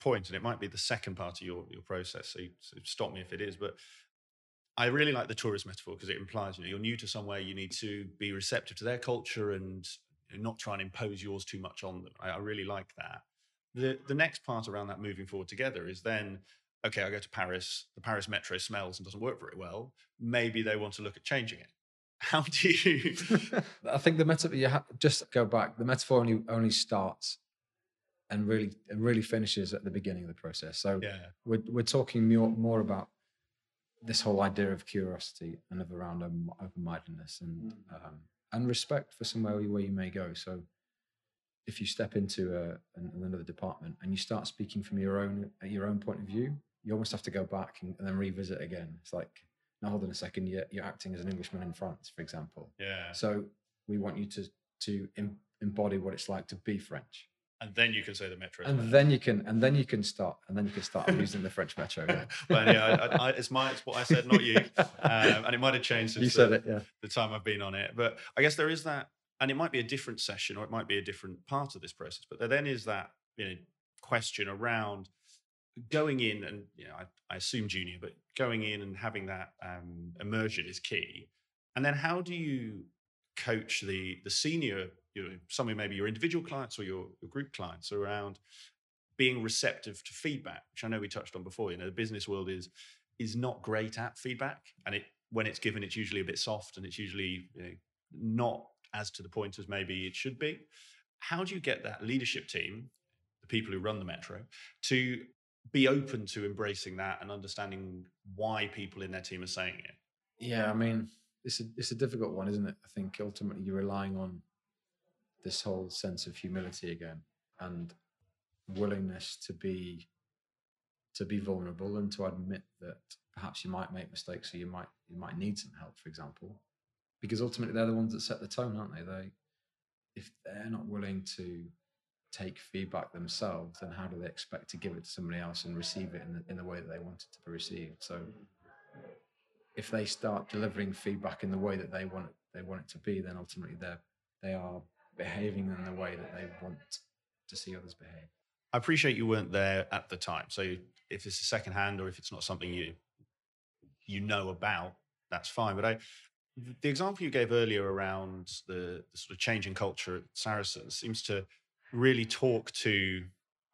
point, and it might be the second part of your, your process. So, so stop me if it is, but I really like the tourist metaphor because it implies you know you're new to somewhere, you need to be receptive to their culture and not try and impose yours too much on them. I, I really like that. The the next part around that moving forward together is then okay, I go to Paris, the Paris metro smells and doesn't work very well. Maybe they want to look at changing it. [laughs] How do you? [laughs] I think the metaphor. You have, just go back. The metaphor only only starts and really and really finishes at the beginning of the process. So yeah. we're we're talking more more about this whole idea of curiosity and of around open mindedness and um, and respect for somewhere where you may go. So if you step into a, an, another department and you start speaking from your own at your own point of view, you almost have to go back and, and then revisit again. It's like now hold on a second, you're, you're acting as an Englishman in France, for example. Yeah. So we want you to to embody what it's like to be French and then you can say the metro. And better. then you can, and then you can start, and then you can start using the French metro. Yeah. [laughs] well, yeah, I, I, it's my, it's what I said, not you. [laughs] Um, and it might have changed since you said the, it, yeah. the time I've been on it. But I guess there is that, and it might be a different session, or it might be a different part of this process. But there then is that, you know, question around going in, and you know, I, I assume junior, but going in and having that um, immersion is key. And then how do you coach the the senior you know, some of maybe your individual clients or your, your group clients around being receptive to feedback, which I know we touched on before. You know, the business world is is not great at feedback, and it when it's given, it's usually a bit soft and it's usually you know, not as to the point as maybe it should be. How do you get that leadership team, the people who run the metro, to be open to embracing that and understanding why people in their team are saying it? Yeah, I mean, it's a it's a difficult one, isn't it? I think ultimately you're relying on this whole sense of humility again and willingness to be to be vulnerable and to admit that perhaps you might make mistakes or you might you might need some help for example. Because ultimately they're the ones that set the tone aren't they? They if they're not willing to take feedback themselves then how do they expect to give it to somebody else and receive it in the, in the way that they want it to be received? So if they start delivering feedback in the way that they want it they want it to be then ultimately they're they are behaving in the way that they want to see others behave. I appreciate you weren't there at the time. So if it's a secondhand or if it's not something you you know about, that's fine. But I the example you gave earlier around the, the sort of changing culture at Saracens seems to really talk to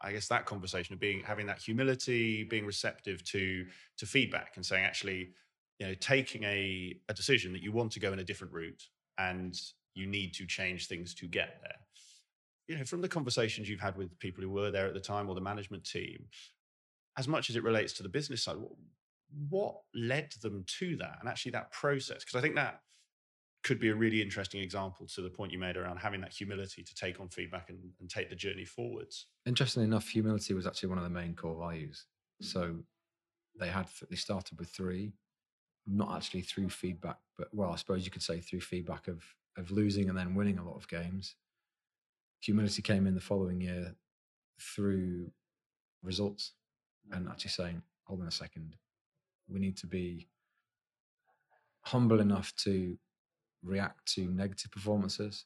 I guess that conversation of being having that humility, being receptive to to feedback and saying actually, you know, taking a, a decision that you want to go in a different route and you need to change things to get there. You know, from the conversations you've had with people who were there at the time or the management team, as much as it relates to the business side, what led them to that and actually that process? Because I think that could be a really interesting example to the point you made around having that humility to take on feedback and, and take the journey forwards. Interestingly enough, humility was actually one of the main core values. Mm. So they had they started with three, not actually through feedback, but well, I suppose you could say through feedback of of losing and then winning a lot of games. Humility came in the following year through results mm. and actually saying, hold on a second, we need to be humble enough to react to negative performances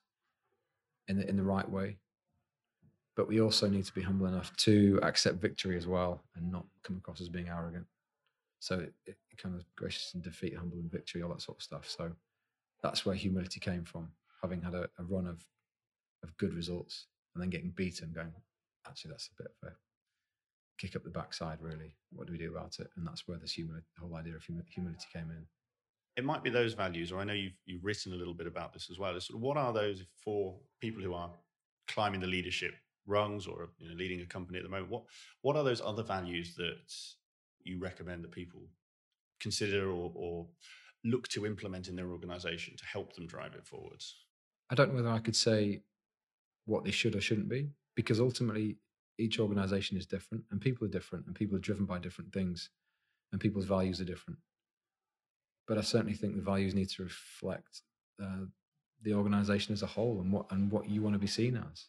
in the, in the right way. But we also need to be humble enough to accept victory as well and not come across as being arrogant. So it, it kind of gracious in defeat, humble in victory, all that sort of stuff. So that's where humility came from, having had a, a run of of good results and then getting beaten, going, actually, that's a bit of a kick up the backside, really. What do we do about it? And that's where this the whole idea of humility came in. It might be those values, or I know you've you've written a little bit about this as well. Sort of what are those for people who are climbing the leadership rungs or you know, leading a company at the moment? What what are those other values that you recommend that people consider or, or look to implement in their organization to help them drive it forwards? I don't know whether I could say what they should or shouldn't be, because ultimately each organization is different and people are different and people are driven by different things and people's values are different. But I certainly think the values need to reflect uh, the organization as a whole and what and what you want to be seen as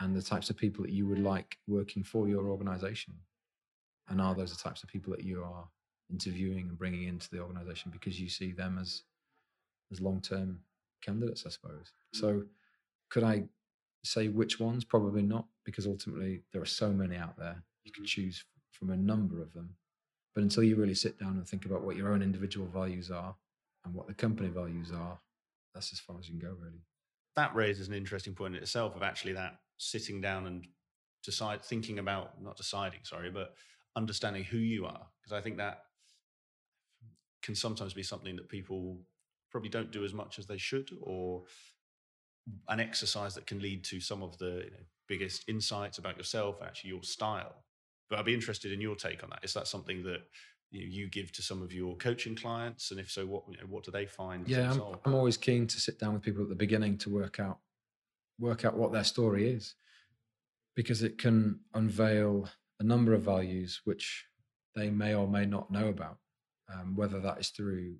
and the types of people that you would like working for your organization and are those the types of people that you are interviewing and bringing into the organization because you see them as as long term candidates, I suppose. Mm. So, could I say which ones? Probably not, because ultimately there are so many out there. You can mm. choose from a number of them. But until you really sit down and think about what your own individual values are and what the company values are, that's as far as you can go, really. That raises an interesting point in itself of actually that sitting down and decide, thinking about not deciding, sorry, but understanding who you are. Because I think that can sometimes be something that people probably don't do as much as they should, or an exercise that can lead to some of the you know, biggest insights about yourself, actually your style. But I'd be interested in your take on that. Is that something that you, know, you give to some of your coaching clients, and if so, what you know, what do they find? Yeah, I'm, I'm always keen to sit down with people at the beginning to work out work out what their story is, because it can unveil a number of values which they may or may not know about, um, whether that is through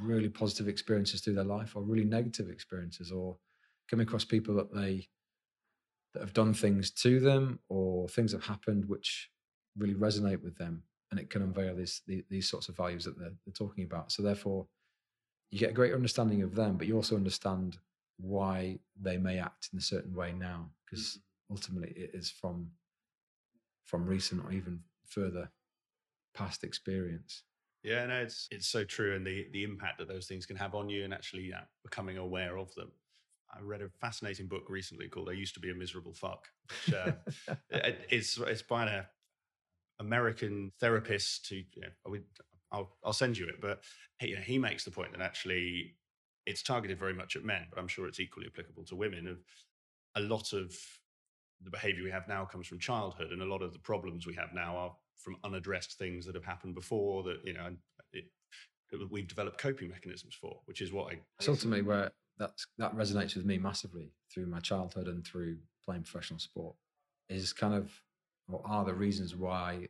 really positive experiences through their life or really negative experiences or coming across people that they that have done things to them or things have happened which really resonate with them and it can unveil these these, these sorts of values that they're, they're talking about so therefore you get a greater understanding of them but you also understand why they may act in a certain way now because mm-hmm. ultimately it is from from recent or even further past experience yeah, no, it's it's so true, and the the impact that those things can have on you, and actually yeah, becoming aware of them. I read a fascinating book recently called "I Used to Be a Miserable Fuck," which uh, [laughs] it, it's it's by an American therapist. Who you know, I'll I'll send you it, but he, you know, he makes the point that actually it's targeted very much at men, but I'm sure it's equally applicable to women. Of a lot of the behavior we have now comes from childhood, and a lot of the problems we have now are from unaddressed things that have happened before that you know it, it, we've developed coping mechanisms for, which is what I. It's ultimately where that's that resonates with me massively through my childhood and through playing professional sport. Is kind of or are the reasons why,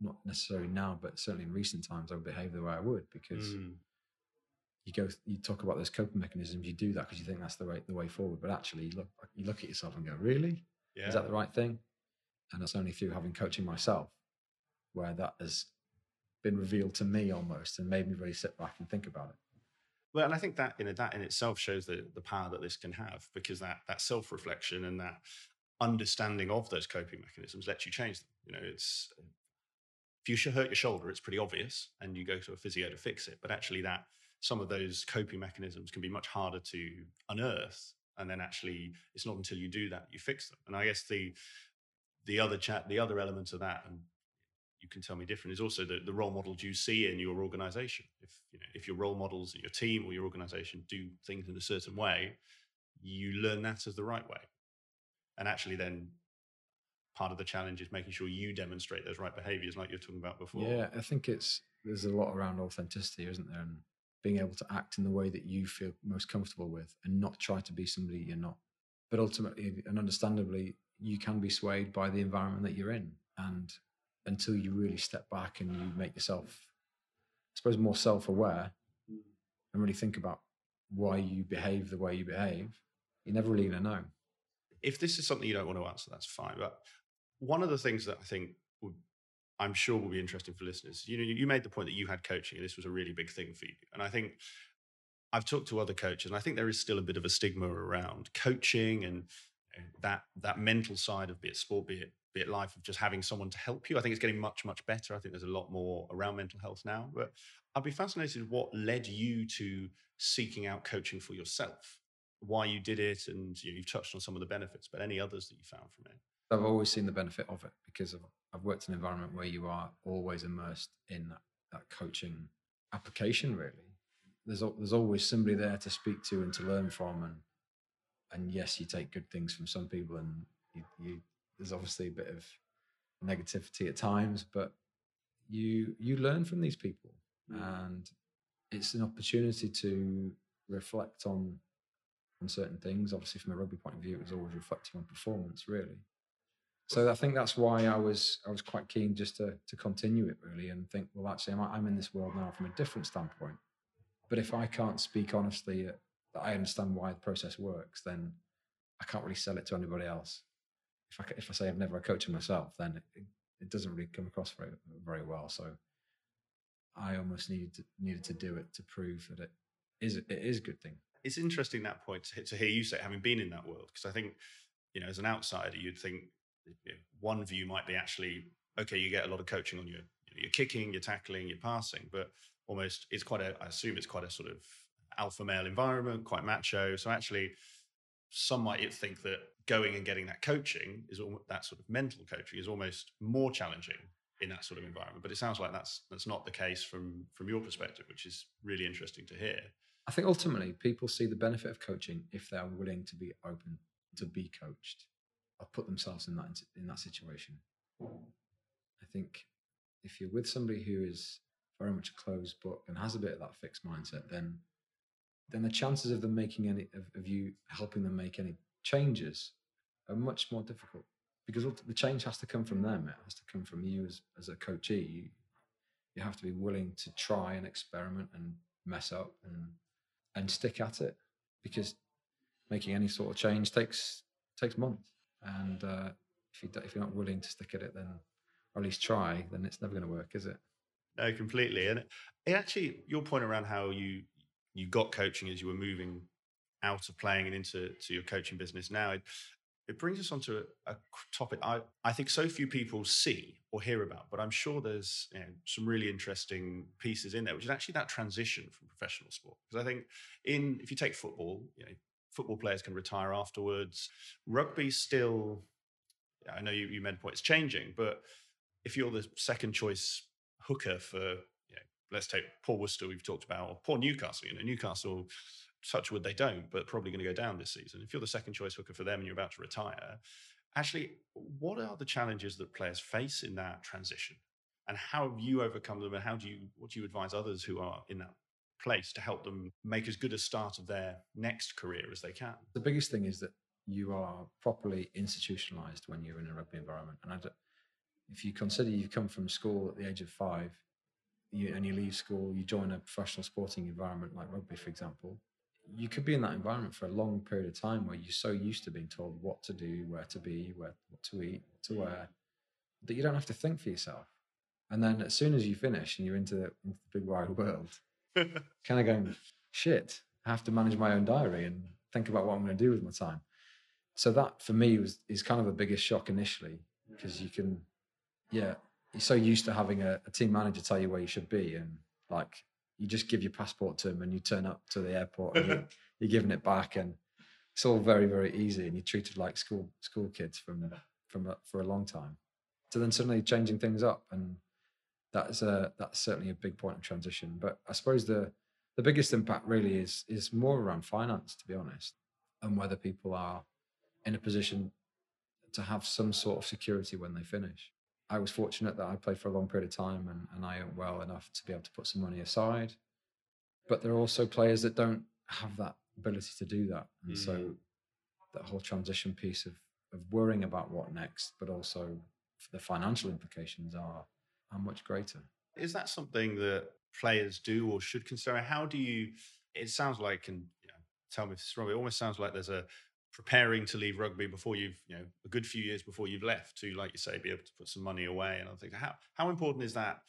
not necessarily now, but certainly in recent times, I would behave the way I would because. Mm. You go. You talk about those coping mechanisms. You do that because you think that's the way the way forward. But actually, you look you look at yourself and go, "Really? Yeah. Is that the right thing?" And it's only through having coaching myself where that has been revealed to me almost and made me really sit back and think about it. Well, and I think that in that in itself shows the the power that this can have because that that self reflection and that understanding of those coping mechanisms lets you change them. You know, it's if you hurt your shoulder, it's pretty obvious, and you go to a physio to fix it. But actually, that some of those coping mechanisms can be much harder to unearth, and then actually, it's not until you do that you fix them. And I guess the the other chat, the other element of that, and you can tell me different is also the, the role models you see in your organization. If you know if your role models your team or your organization do things in a certain way, you learn that as the right way. And actually then part of the challenge is making sure you demonstrate those right behaviors like you're talking about before. Yeah, I think it's there's a lot around authenticity, isn't there? And being able to act in the way that you feel most comfortable with and not try to be somebody you're not. But ultimately and understandably, you can be swayed by the environment that you're in. And until you really step back and you make yourself, I suppose, more self aware mm. and really think about why you behave the way you behave, you're never really going to know. If this is something you don't want to answer, that's fine. But one of the things that I think would, I'm sure will be interesting for listeners, you know, you made the point that you had coaching and this was a really big thing for you. And I think I've talked to other coaches and I think there is still a bit of a stigma around coaching and that that mental side of be it sport, be it be it life of just having someone to help you. I think it's getting much, much better. I think there's a lot more around mental health now. But I'd be fascinated what led you to seeking out coaching for yourself, why you did it, and you know, you've touched on some of the benefits, but any others that you found from it? I've always seen the benefit of it because I've worked in an environment where you are always immersed in that, that coaching application. Really, there's there's always somebody there to speak to and to learn from, and and yes, you take good things from some people, and you, you there's obviously a bit of negativity at times, but you you learn from these people, mm. and it's an opportunity to reflect on on certain things. Obviously, from a rugby point of view, it was always reflecting on performance, really. So I think that's why I was I was quite keen just to to continue it really and think, well, actually, I'm, I'm in this world now from a different standpoint. But if I can't speak honestly that I understand why the process works, then I can't really sell it to anybody else if I if I say I've never coached myself, then it, it doesn't really come across very very well. So I almost needed to, needed to do it to prove that it is it is a good thing. It's interesting that point to, hear you say, having been in that world, because I think you know as an outsider, you'd think one view might be actually okay, you get a lot of coaching on your your kicking, your tackling, your passing, but almost it's quite a I assume it's quite a sort of alpha male environment, quite macho. So actually, some might think that going and getting that coaching is that sort of mental coaching is almost more challenging in that sort of environment. But it sounds like that's that's not the case from from your perspective, which is really interesting to hear. I think ultimately people see the benefit of coaching if they're willing to be open to be coached or put themselves in that in that situation. I think if you're with somebody who is very much a closed book and has a bit of that fixed mindset, then then the chances of them making any of, of you helping them make any changes are much more difficult because the change has to come from them. It has to come from you as, as a coachee. You, you have to be willing to try and experiment and mess up and and stick at it because making any sort of change takes takes months. And uh, if you if you're not willing to stick at it, then or at least try, then it's never going to work, is it? No, completely. And it actually, your point around how you you got coaching as you were moving out of playing and into to your coaching business now, it, it brings us onto a, a, topic I, I think so few people see or hear about, but I'm sure there's you know, some really interesting pieces in there, which is actually that transition from professional sport. Because I think in if you take football, you know, football players can retire afterwards. Rugby still, I know you, you made a point, it's changing, but if you're the second choice hooker for, let's take Paul Worcester, we've talked about, or Paul Newcastle, you know, Newcastle, touch wood, they don't, but probably going to go down this season. If you're the second choice hooker for them and you're about to retire, actually, what are the challenges that players face in that transition? And how have you overcome them? And how do you, what do you advise others who are in that place to help them make as good a start of their next career as they can? The biggest thing is that you are properly institutionalized when you're in a rugby environment. And if you consider you've come from school at the age of five you, and you leave school, you join a professional sporting environment like rugby, for example, you could be in that environment for a long period of time where you're so used to being told what to do, where to be, where what to eat, what to mm. wear, that you don't have to think for yourself. And then as soon as you finish and you're into the, into the big wide [laughs] world, [laughs] kind of going, shit, I have to manage my own diary and think about what I'm going to do with my time. So that for me was is kind of the biggest shock initially because mm. you can, yeah, you're so used to having a, a team manager tell you where you should be and like you just give your passport to them and you turn up to the airport and you're, [laughs] you're giving it back and it's all very very easy and you're treated like school school kids from from a, for a long time. So then suddenly changing things up and that's a that's certainly a big point of transition. But i suppose the the biggest impact really is is more around finance to be honest and whether people are in a position to have some sort of security when they finish I was fortunate that I played for a long period of time and, and I earned well enough to be able to put some money aside. But there are also players that don't have that ability to do that. And mm. so that whole transition piece of, of worrying about what next, but also the financial implications are, are much greater. Is that something that players do or should consider? How do you, it sounds like, and you know, tell me if it's wrong, it almost sounds like there's a, preparing to leave rugby before you've you know a good few years before you've left to like you say be able to put some money away and I think how how important is that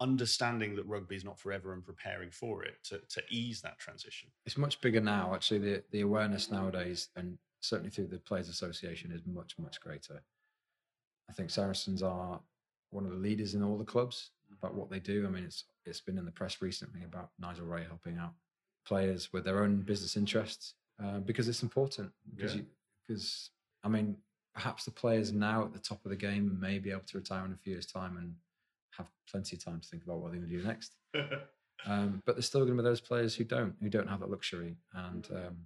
understanding that rugby is not forever and preparing for it to, to ease that transition? It's much bigger now. Actually the the awareness nowadays and certainly through the players association is much much greater. I think saracens are one of the leaders in all the clubs mm-hmm. about what they do i mean it's it's been in the press recently about nigel wray helping out players with their own business interests uh, because it's important. Because yeah. because I mean, perhaps the players now at the top of the game may be able to retire in a few years' time and have plenty of time to think about what they're going to do next. [laughs] um, but there's still going to be those players who don't, who don't have that luxury, and um,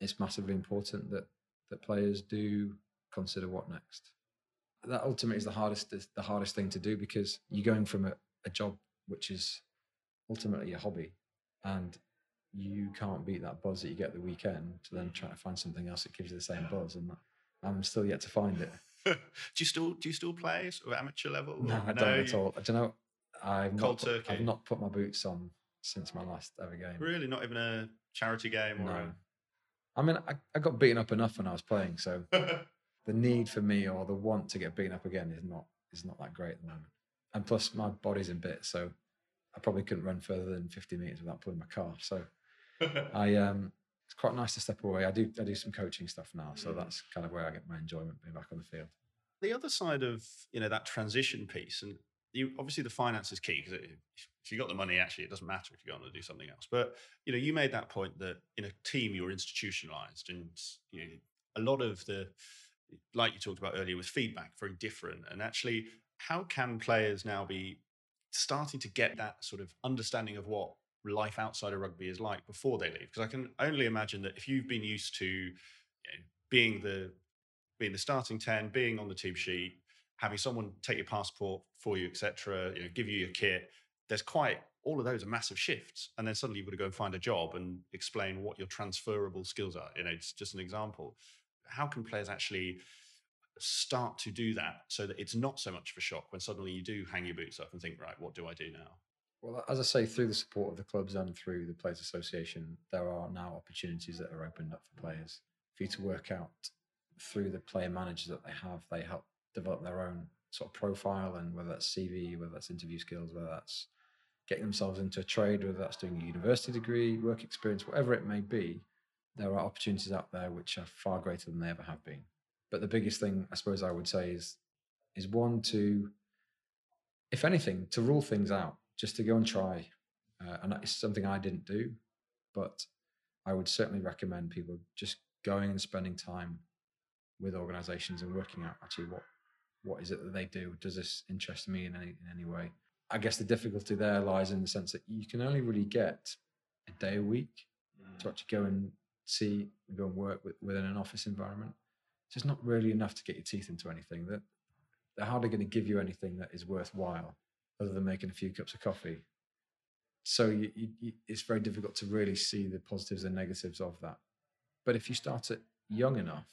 it's massively important that that players do consider what next. That ultimately is the hardest the hardest thing to do because you're going from a, a job which is ultimately a hobby, and you can't beat that buzz that you get the weekend to then try to find something else that gives you the same buzz. And I'm still yet to find it. [laughs] do you still do you still play sort of amateur level? No, I don't at all. I don't know. I've Cold not, put, turkey. I've not put my boots on since my last ever game. Really, not even a charity game or. No. A... I mean, I, I got beaten up enough when I was playing, so [laughs] the need for me or the want to get beaten up again is not is not that great at the moment. And plus, my body's in bits, so I probably couldn't run further than 50 meters without pulling my calf. So [laughs] I um, it's quite nice to step away. I do I do some coaching stuff now, so mm. that's kind of where I get my enjoyment being back on the field. The other side of you know that transition piece, and you obviously the finance is key because if you got the money, actually it doesn't matter if you go on to do something else. But you know, you made that point that in a team you're institutionalized, and you know, a lot of the like you talked about earlier with feedback very different. And actually, how can players now be starting to get that sort of understanding of what life outside of rugby is like before they leave. Because I can only imagine that if you've been used to you know, being the being the starting ten, being on the team sheet, having someone take your passport for you, etc., you know, give you your kit, there's quite all of those are massive shifts. And then suddenly you've got to go and find a job and explain what your transferable skills are. You know, it's just an example. How can players actually start to do that so that it's not so much of a shock when suddenly you do hang your boots up and think, right, what do I do now? Well, as I say, through the support of the clubs and through the Players Association, there are now opportunities that are opened up for players for you to work out through the player managers that they have. They help develop their own sort of profile, and whether that's CV, whether that's interview skills, whether that's getting themselves into a trade, whether that's doing a university degree, work experience, whatever it may be, there are opportunities out there which are far greater than they ever have been. But the biggest thing, I suppose, I would say is is one to, if anything, to rule things out, just to go and try. Uh, and it's something I didn't do, but I would certainly recommend people just going and spending time with organizations and working out actually what what is it that they do? Does this interest me in any in any way? I guess the difficulty there lies in the sense that you can only really get a day a week mm. to actually go and see, go and work with, within an office environment. It's just not really enough to get your teeth into anything. That they're hardly going to give you anything that is worthwhile, other than making a few cups of coffee. So you, you, it's very difficult to really see the positives and negatives of that. But if you start it young enough,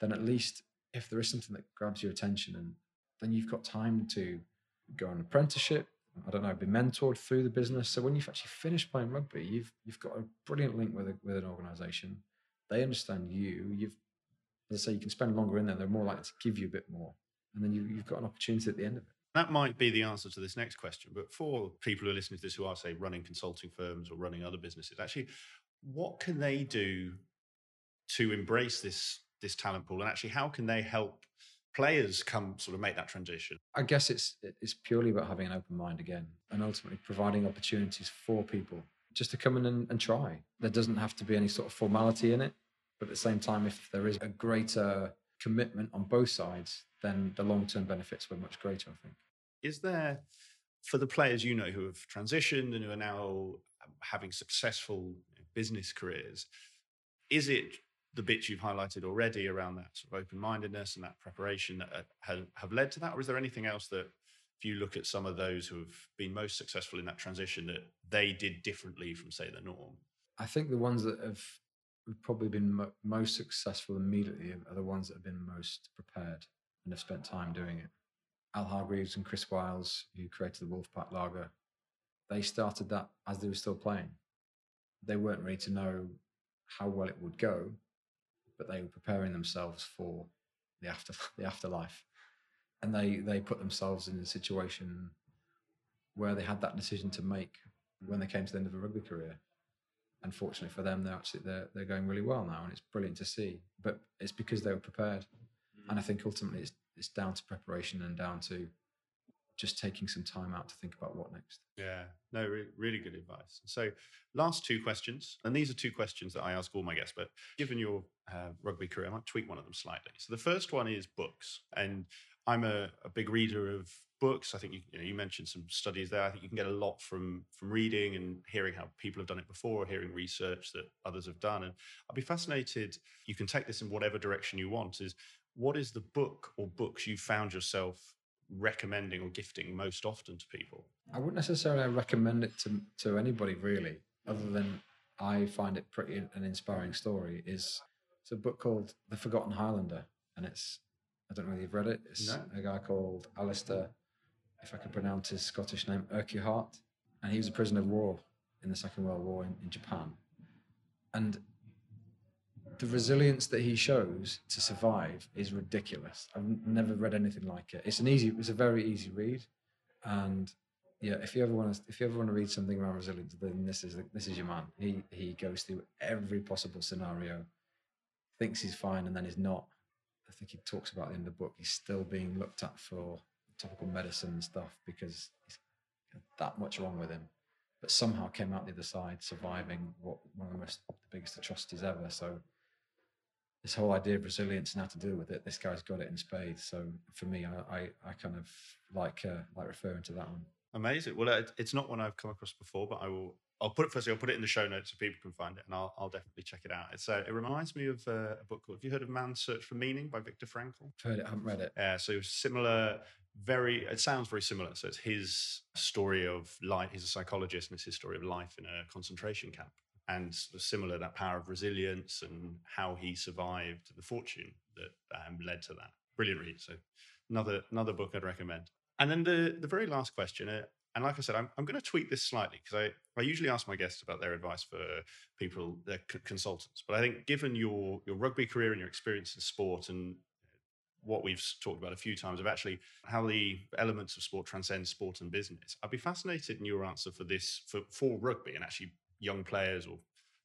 then at least if there is something that grabs your attention, and then you've got time to go on apprenticeship. I don't know, be mentored through the business. So when you've actually finished playing rugby, you've you've got a brilliant link with a, with an organisation. They understand you. You've, as I say, you can spend longer in there. They're more likely to give you a bit more, and then you, you've got an opportunity at the end of it. That might be the answer to this next question. But for people who are listening to this who are, say, running consulting firms or running other businesses, actually, what can they do to embrace this this talent pool, and actually, how can they help players come sort of make that transition? I guess it's it's purely about having an open mind again, and ultimately providing opportunities for people just to come in and, and try. There doesn't have to be any sort of formality in it, but at the same time, if there is a greater commitment on both sides, then the long term benefits were much greater. I think. Is there for the players you know who have transitioned and who are now having successful business careers? Is it the bits you've highlighted already around that sort of open-mindedness and that preparation that uh, have, have led to that or is there anything else that if you look at some of those who have been most successful in that transition that they did differently from say the norm i think the ones that have probably been mo- most successful immediately are the ones that have been most prepared and have spent time doing it. Al hargreaves and chris Wiles, who created the wolfpack lager they started that as they were still playing. They weren't ready to know how well it would go but they were preparing themselves for the after [laughs] the afterlife, and they they put themselves in a situation where they had that decision to make when they came to the end of a rugby career. Unfortunately for them, they're actually they're they're going really well now, and it's brilliant to see. But it's because they were prepared, mm-hmm. and I think ultimately it's it's down to preparation and down to just taking some time out to think about what next. Yeah, no, re- really good advice. So, last two questions, and these are two questions that I ask all my guests. But given your uh, rugby career, I might tweak one of them slightly. So, the first one is books, and I'm a, a big reader of books. I think you, you, know you mentioned some studies there. I think you can get a lot from from reading and hearing how people have done it before, hearing research that others have done. And I'd be fascinated. You can take this in whatever direction you want. Is what is the book or books you found yourself recommending or gifting most often to people? I wouldn't necessarily recommend it to to anybody really, other than I find it pretty an inspiring story. Is it's a book called The Forgotten Highlander, and it's I don't know if you've read it. It's no. a guy called Alistair, if I can pronounce his Scottish name, Urquhart, and he was a prisoner of war in the Second World War in, in Japan, and the resilience that he shows to survive is ridiculous. I've never read anything like it. It's an easy, it's a very easy read, and yeah, if you ever want to, if you ever want to read something around resilience, then this is this is your man. He he goes through every possible scenario, thinks he's fine, and then he's not. I think he talks about in the, book. He's still being looked at for tropical medicine and stuff because he's that much wrong with him, but somehow came out the other side, surviving what one of the most the biggest atrocities ever. So this whole idea of resilience and how to deal with it, this guy's got it in spades. So for me, I, I, I kind of like uh, like referring to that one. Amazing. Well, it's not one I've come across before, but I will I'll put it firstly. I'll put it in the show notes so people can find it, and I'll, I'll definitely check it out. It's uh, it reminds me of uh, a book called. Have you heard of Man's Search for Meaning by Viktor Frankl? I've heard it, I haven't read it. Uh, so similar, very. It sounds very similar. So it's his story of life. He's a psychologist, and it's his story of life in a concentration camp, and similar that power of resilience and how he survived the fortune that um, led to that. Brilliant read. So another another book I'd recommend. And then the the very last question, uh, and like I said, I'm, I'm going to tweak this slightly because I, I usually ask my guests about their advice for people, their c- consultants. But I think given your your rugby career and your experience in sport and uh, what we've talked about a few times of actually how the elements of sport transcend sport and business, I'd be fascinated in your answer for this for, for rugby and actually young players or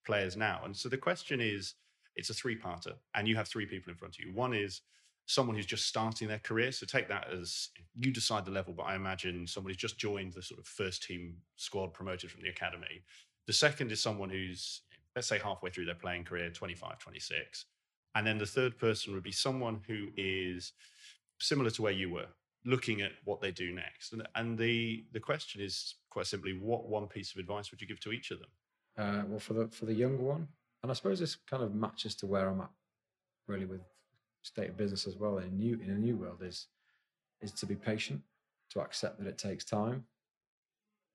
players now. And so the question is, it's a three-parter, and you have three people in front of you. One is someone who's just starting their career. So take that as you decide the level, but I imagine someone who's just joined the sort of first team squad promoted from the academy. The second is someone who's, let's say, halfway through their playing career, 25, 26. And then the third person would be someone who is similar to where you were, looking at what they do next. And, and the, the question is quite simply, what one piece of advice would you give to each of them? Uh, well, for the for the younger one, and I suppose this kind of matches to where I'm at, really with state of business as well in a new in a new world is is to be patient, to accept that it takes time,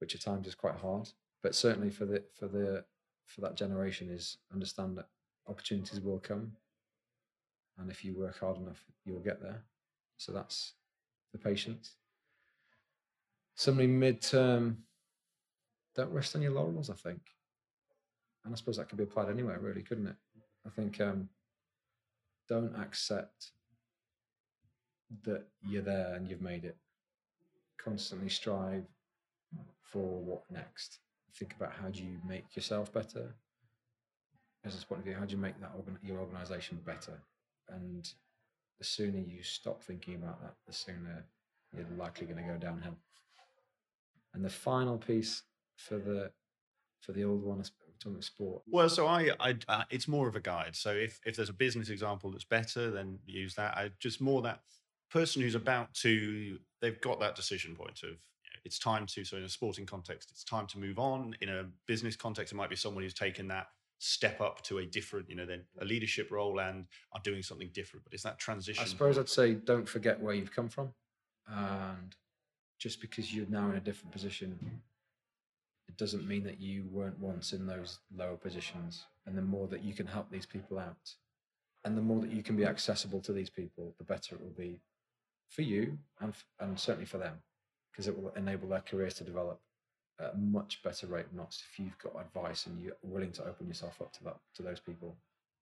which at times is quite hard. But certainly for the for the for that generation is understand that opportunities will come, and if you work hard enough, you'll get there. So that's the patience. Somebody mid-term, don't rest on your laurels. I think and I suppose that could be applied anywhere, really, couldn't it? I think um, don't accept that you're there and you've made it. Constantly strive for what next. Think about how do you make yourself better. As a point of view, how do you make that organ- your organisation better? And the sooner you stop thinking about that, the sooner you're likely going to go downhill. And the final piece for the for the old one, talking about sport. Well, so I, I, uh, it's more of a guide. So if if there's a business example that's better, then use that. I just more that person who's about to, they've got that decision point of it's time to. So in a sporting context, it's time to move on. In a business context, it might be someone who's taken that step up to a different, you know, then a leadership role and are doing something different. But it's that transition. I suppose I'd say don't forget where you've come from, and just because you're now in a different position, it doesn't mean that you weren't once in those lower positions. And the more that you can help these people out, and the more that you can be accessible to these people, the better it will be for you and f- and certainly for them, because it will enable their careers to develop at a much better rate not if you've got advice and you're willing to open yourself up to that to those people.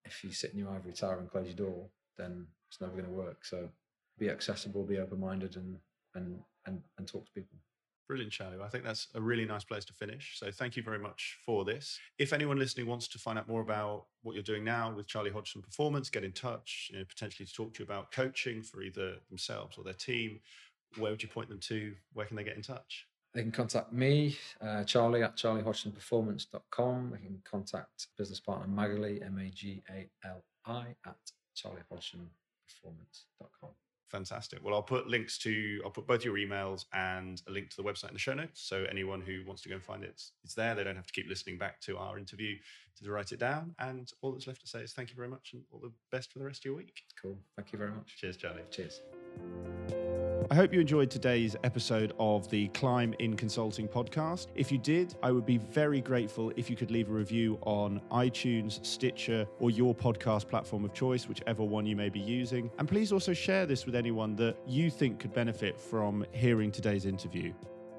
If you sit in your ivory tower and close your door, then it's never going to work. So be accessible, be open minded, and and and and talk to people. Brilliant, Charlie. I think that's a really nice place to finish. So thank you very much for this. If anyone listening wants to find out more about what you're doing now with Charlie Hodgson Performance, get in touch, you know, potentially to talk to you about coaching for either themselves or their team, where would you point them to? Where can they get in touch? They can contact me, uh, Charlie at charliehodgsonperformance.com. They can contact business partner Magali, M A G A L I, at charliehodgsonperformance.com. Fantastic. Well, I'll put links to, I'll put both your emails and a link to the website in the show notes. So anyone who wants to go and find it, it's, there. They don't have to keep listening back to our interview to write it down. And all that's left to say is thank you very much and all the best for the rest of your week. Cool. Thank you very much. Cheers, Charlie. Cheers. I hope you enjoyed today's episode of the Climb in Consulting podcast. If you did, I would be very grateful if you could leave a review on iTunes, Stitcher, or your podcast platform of choice, whichever one you may be using. And please also share this with anyone that you think could benefit from hearing today's interview.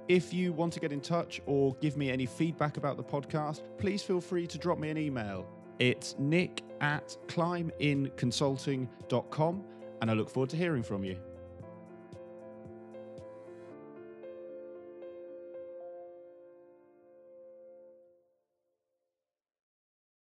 If you want to get in touch or give me any feedback about the podcast, please feel free to drop me an email. It's nick at climbinconsulting.com, and I look forward to hearing from you.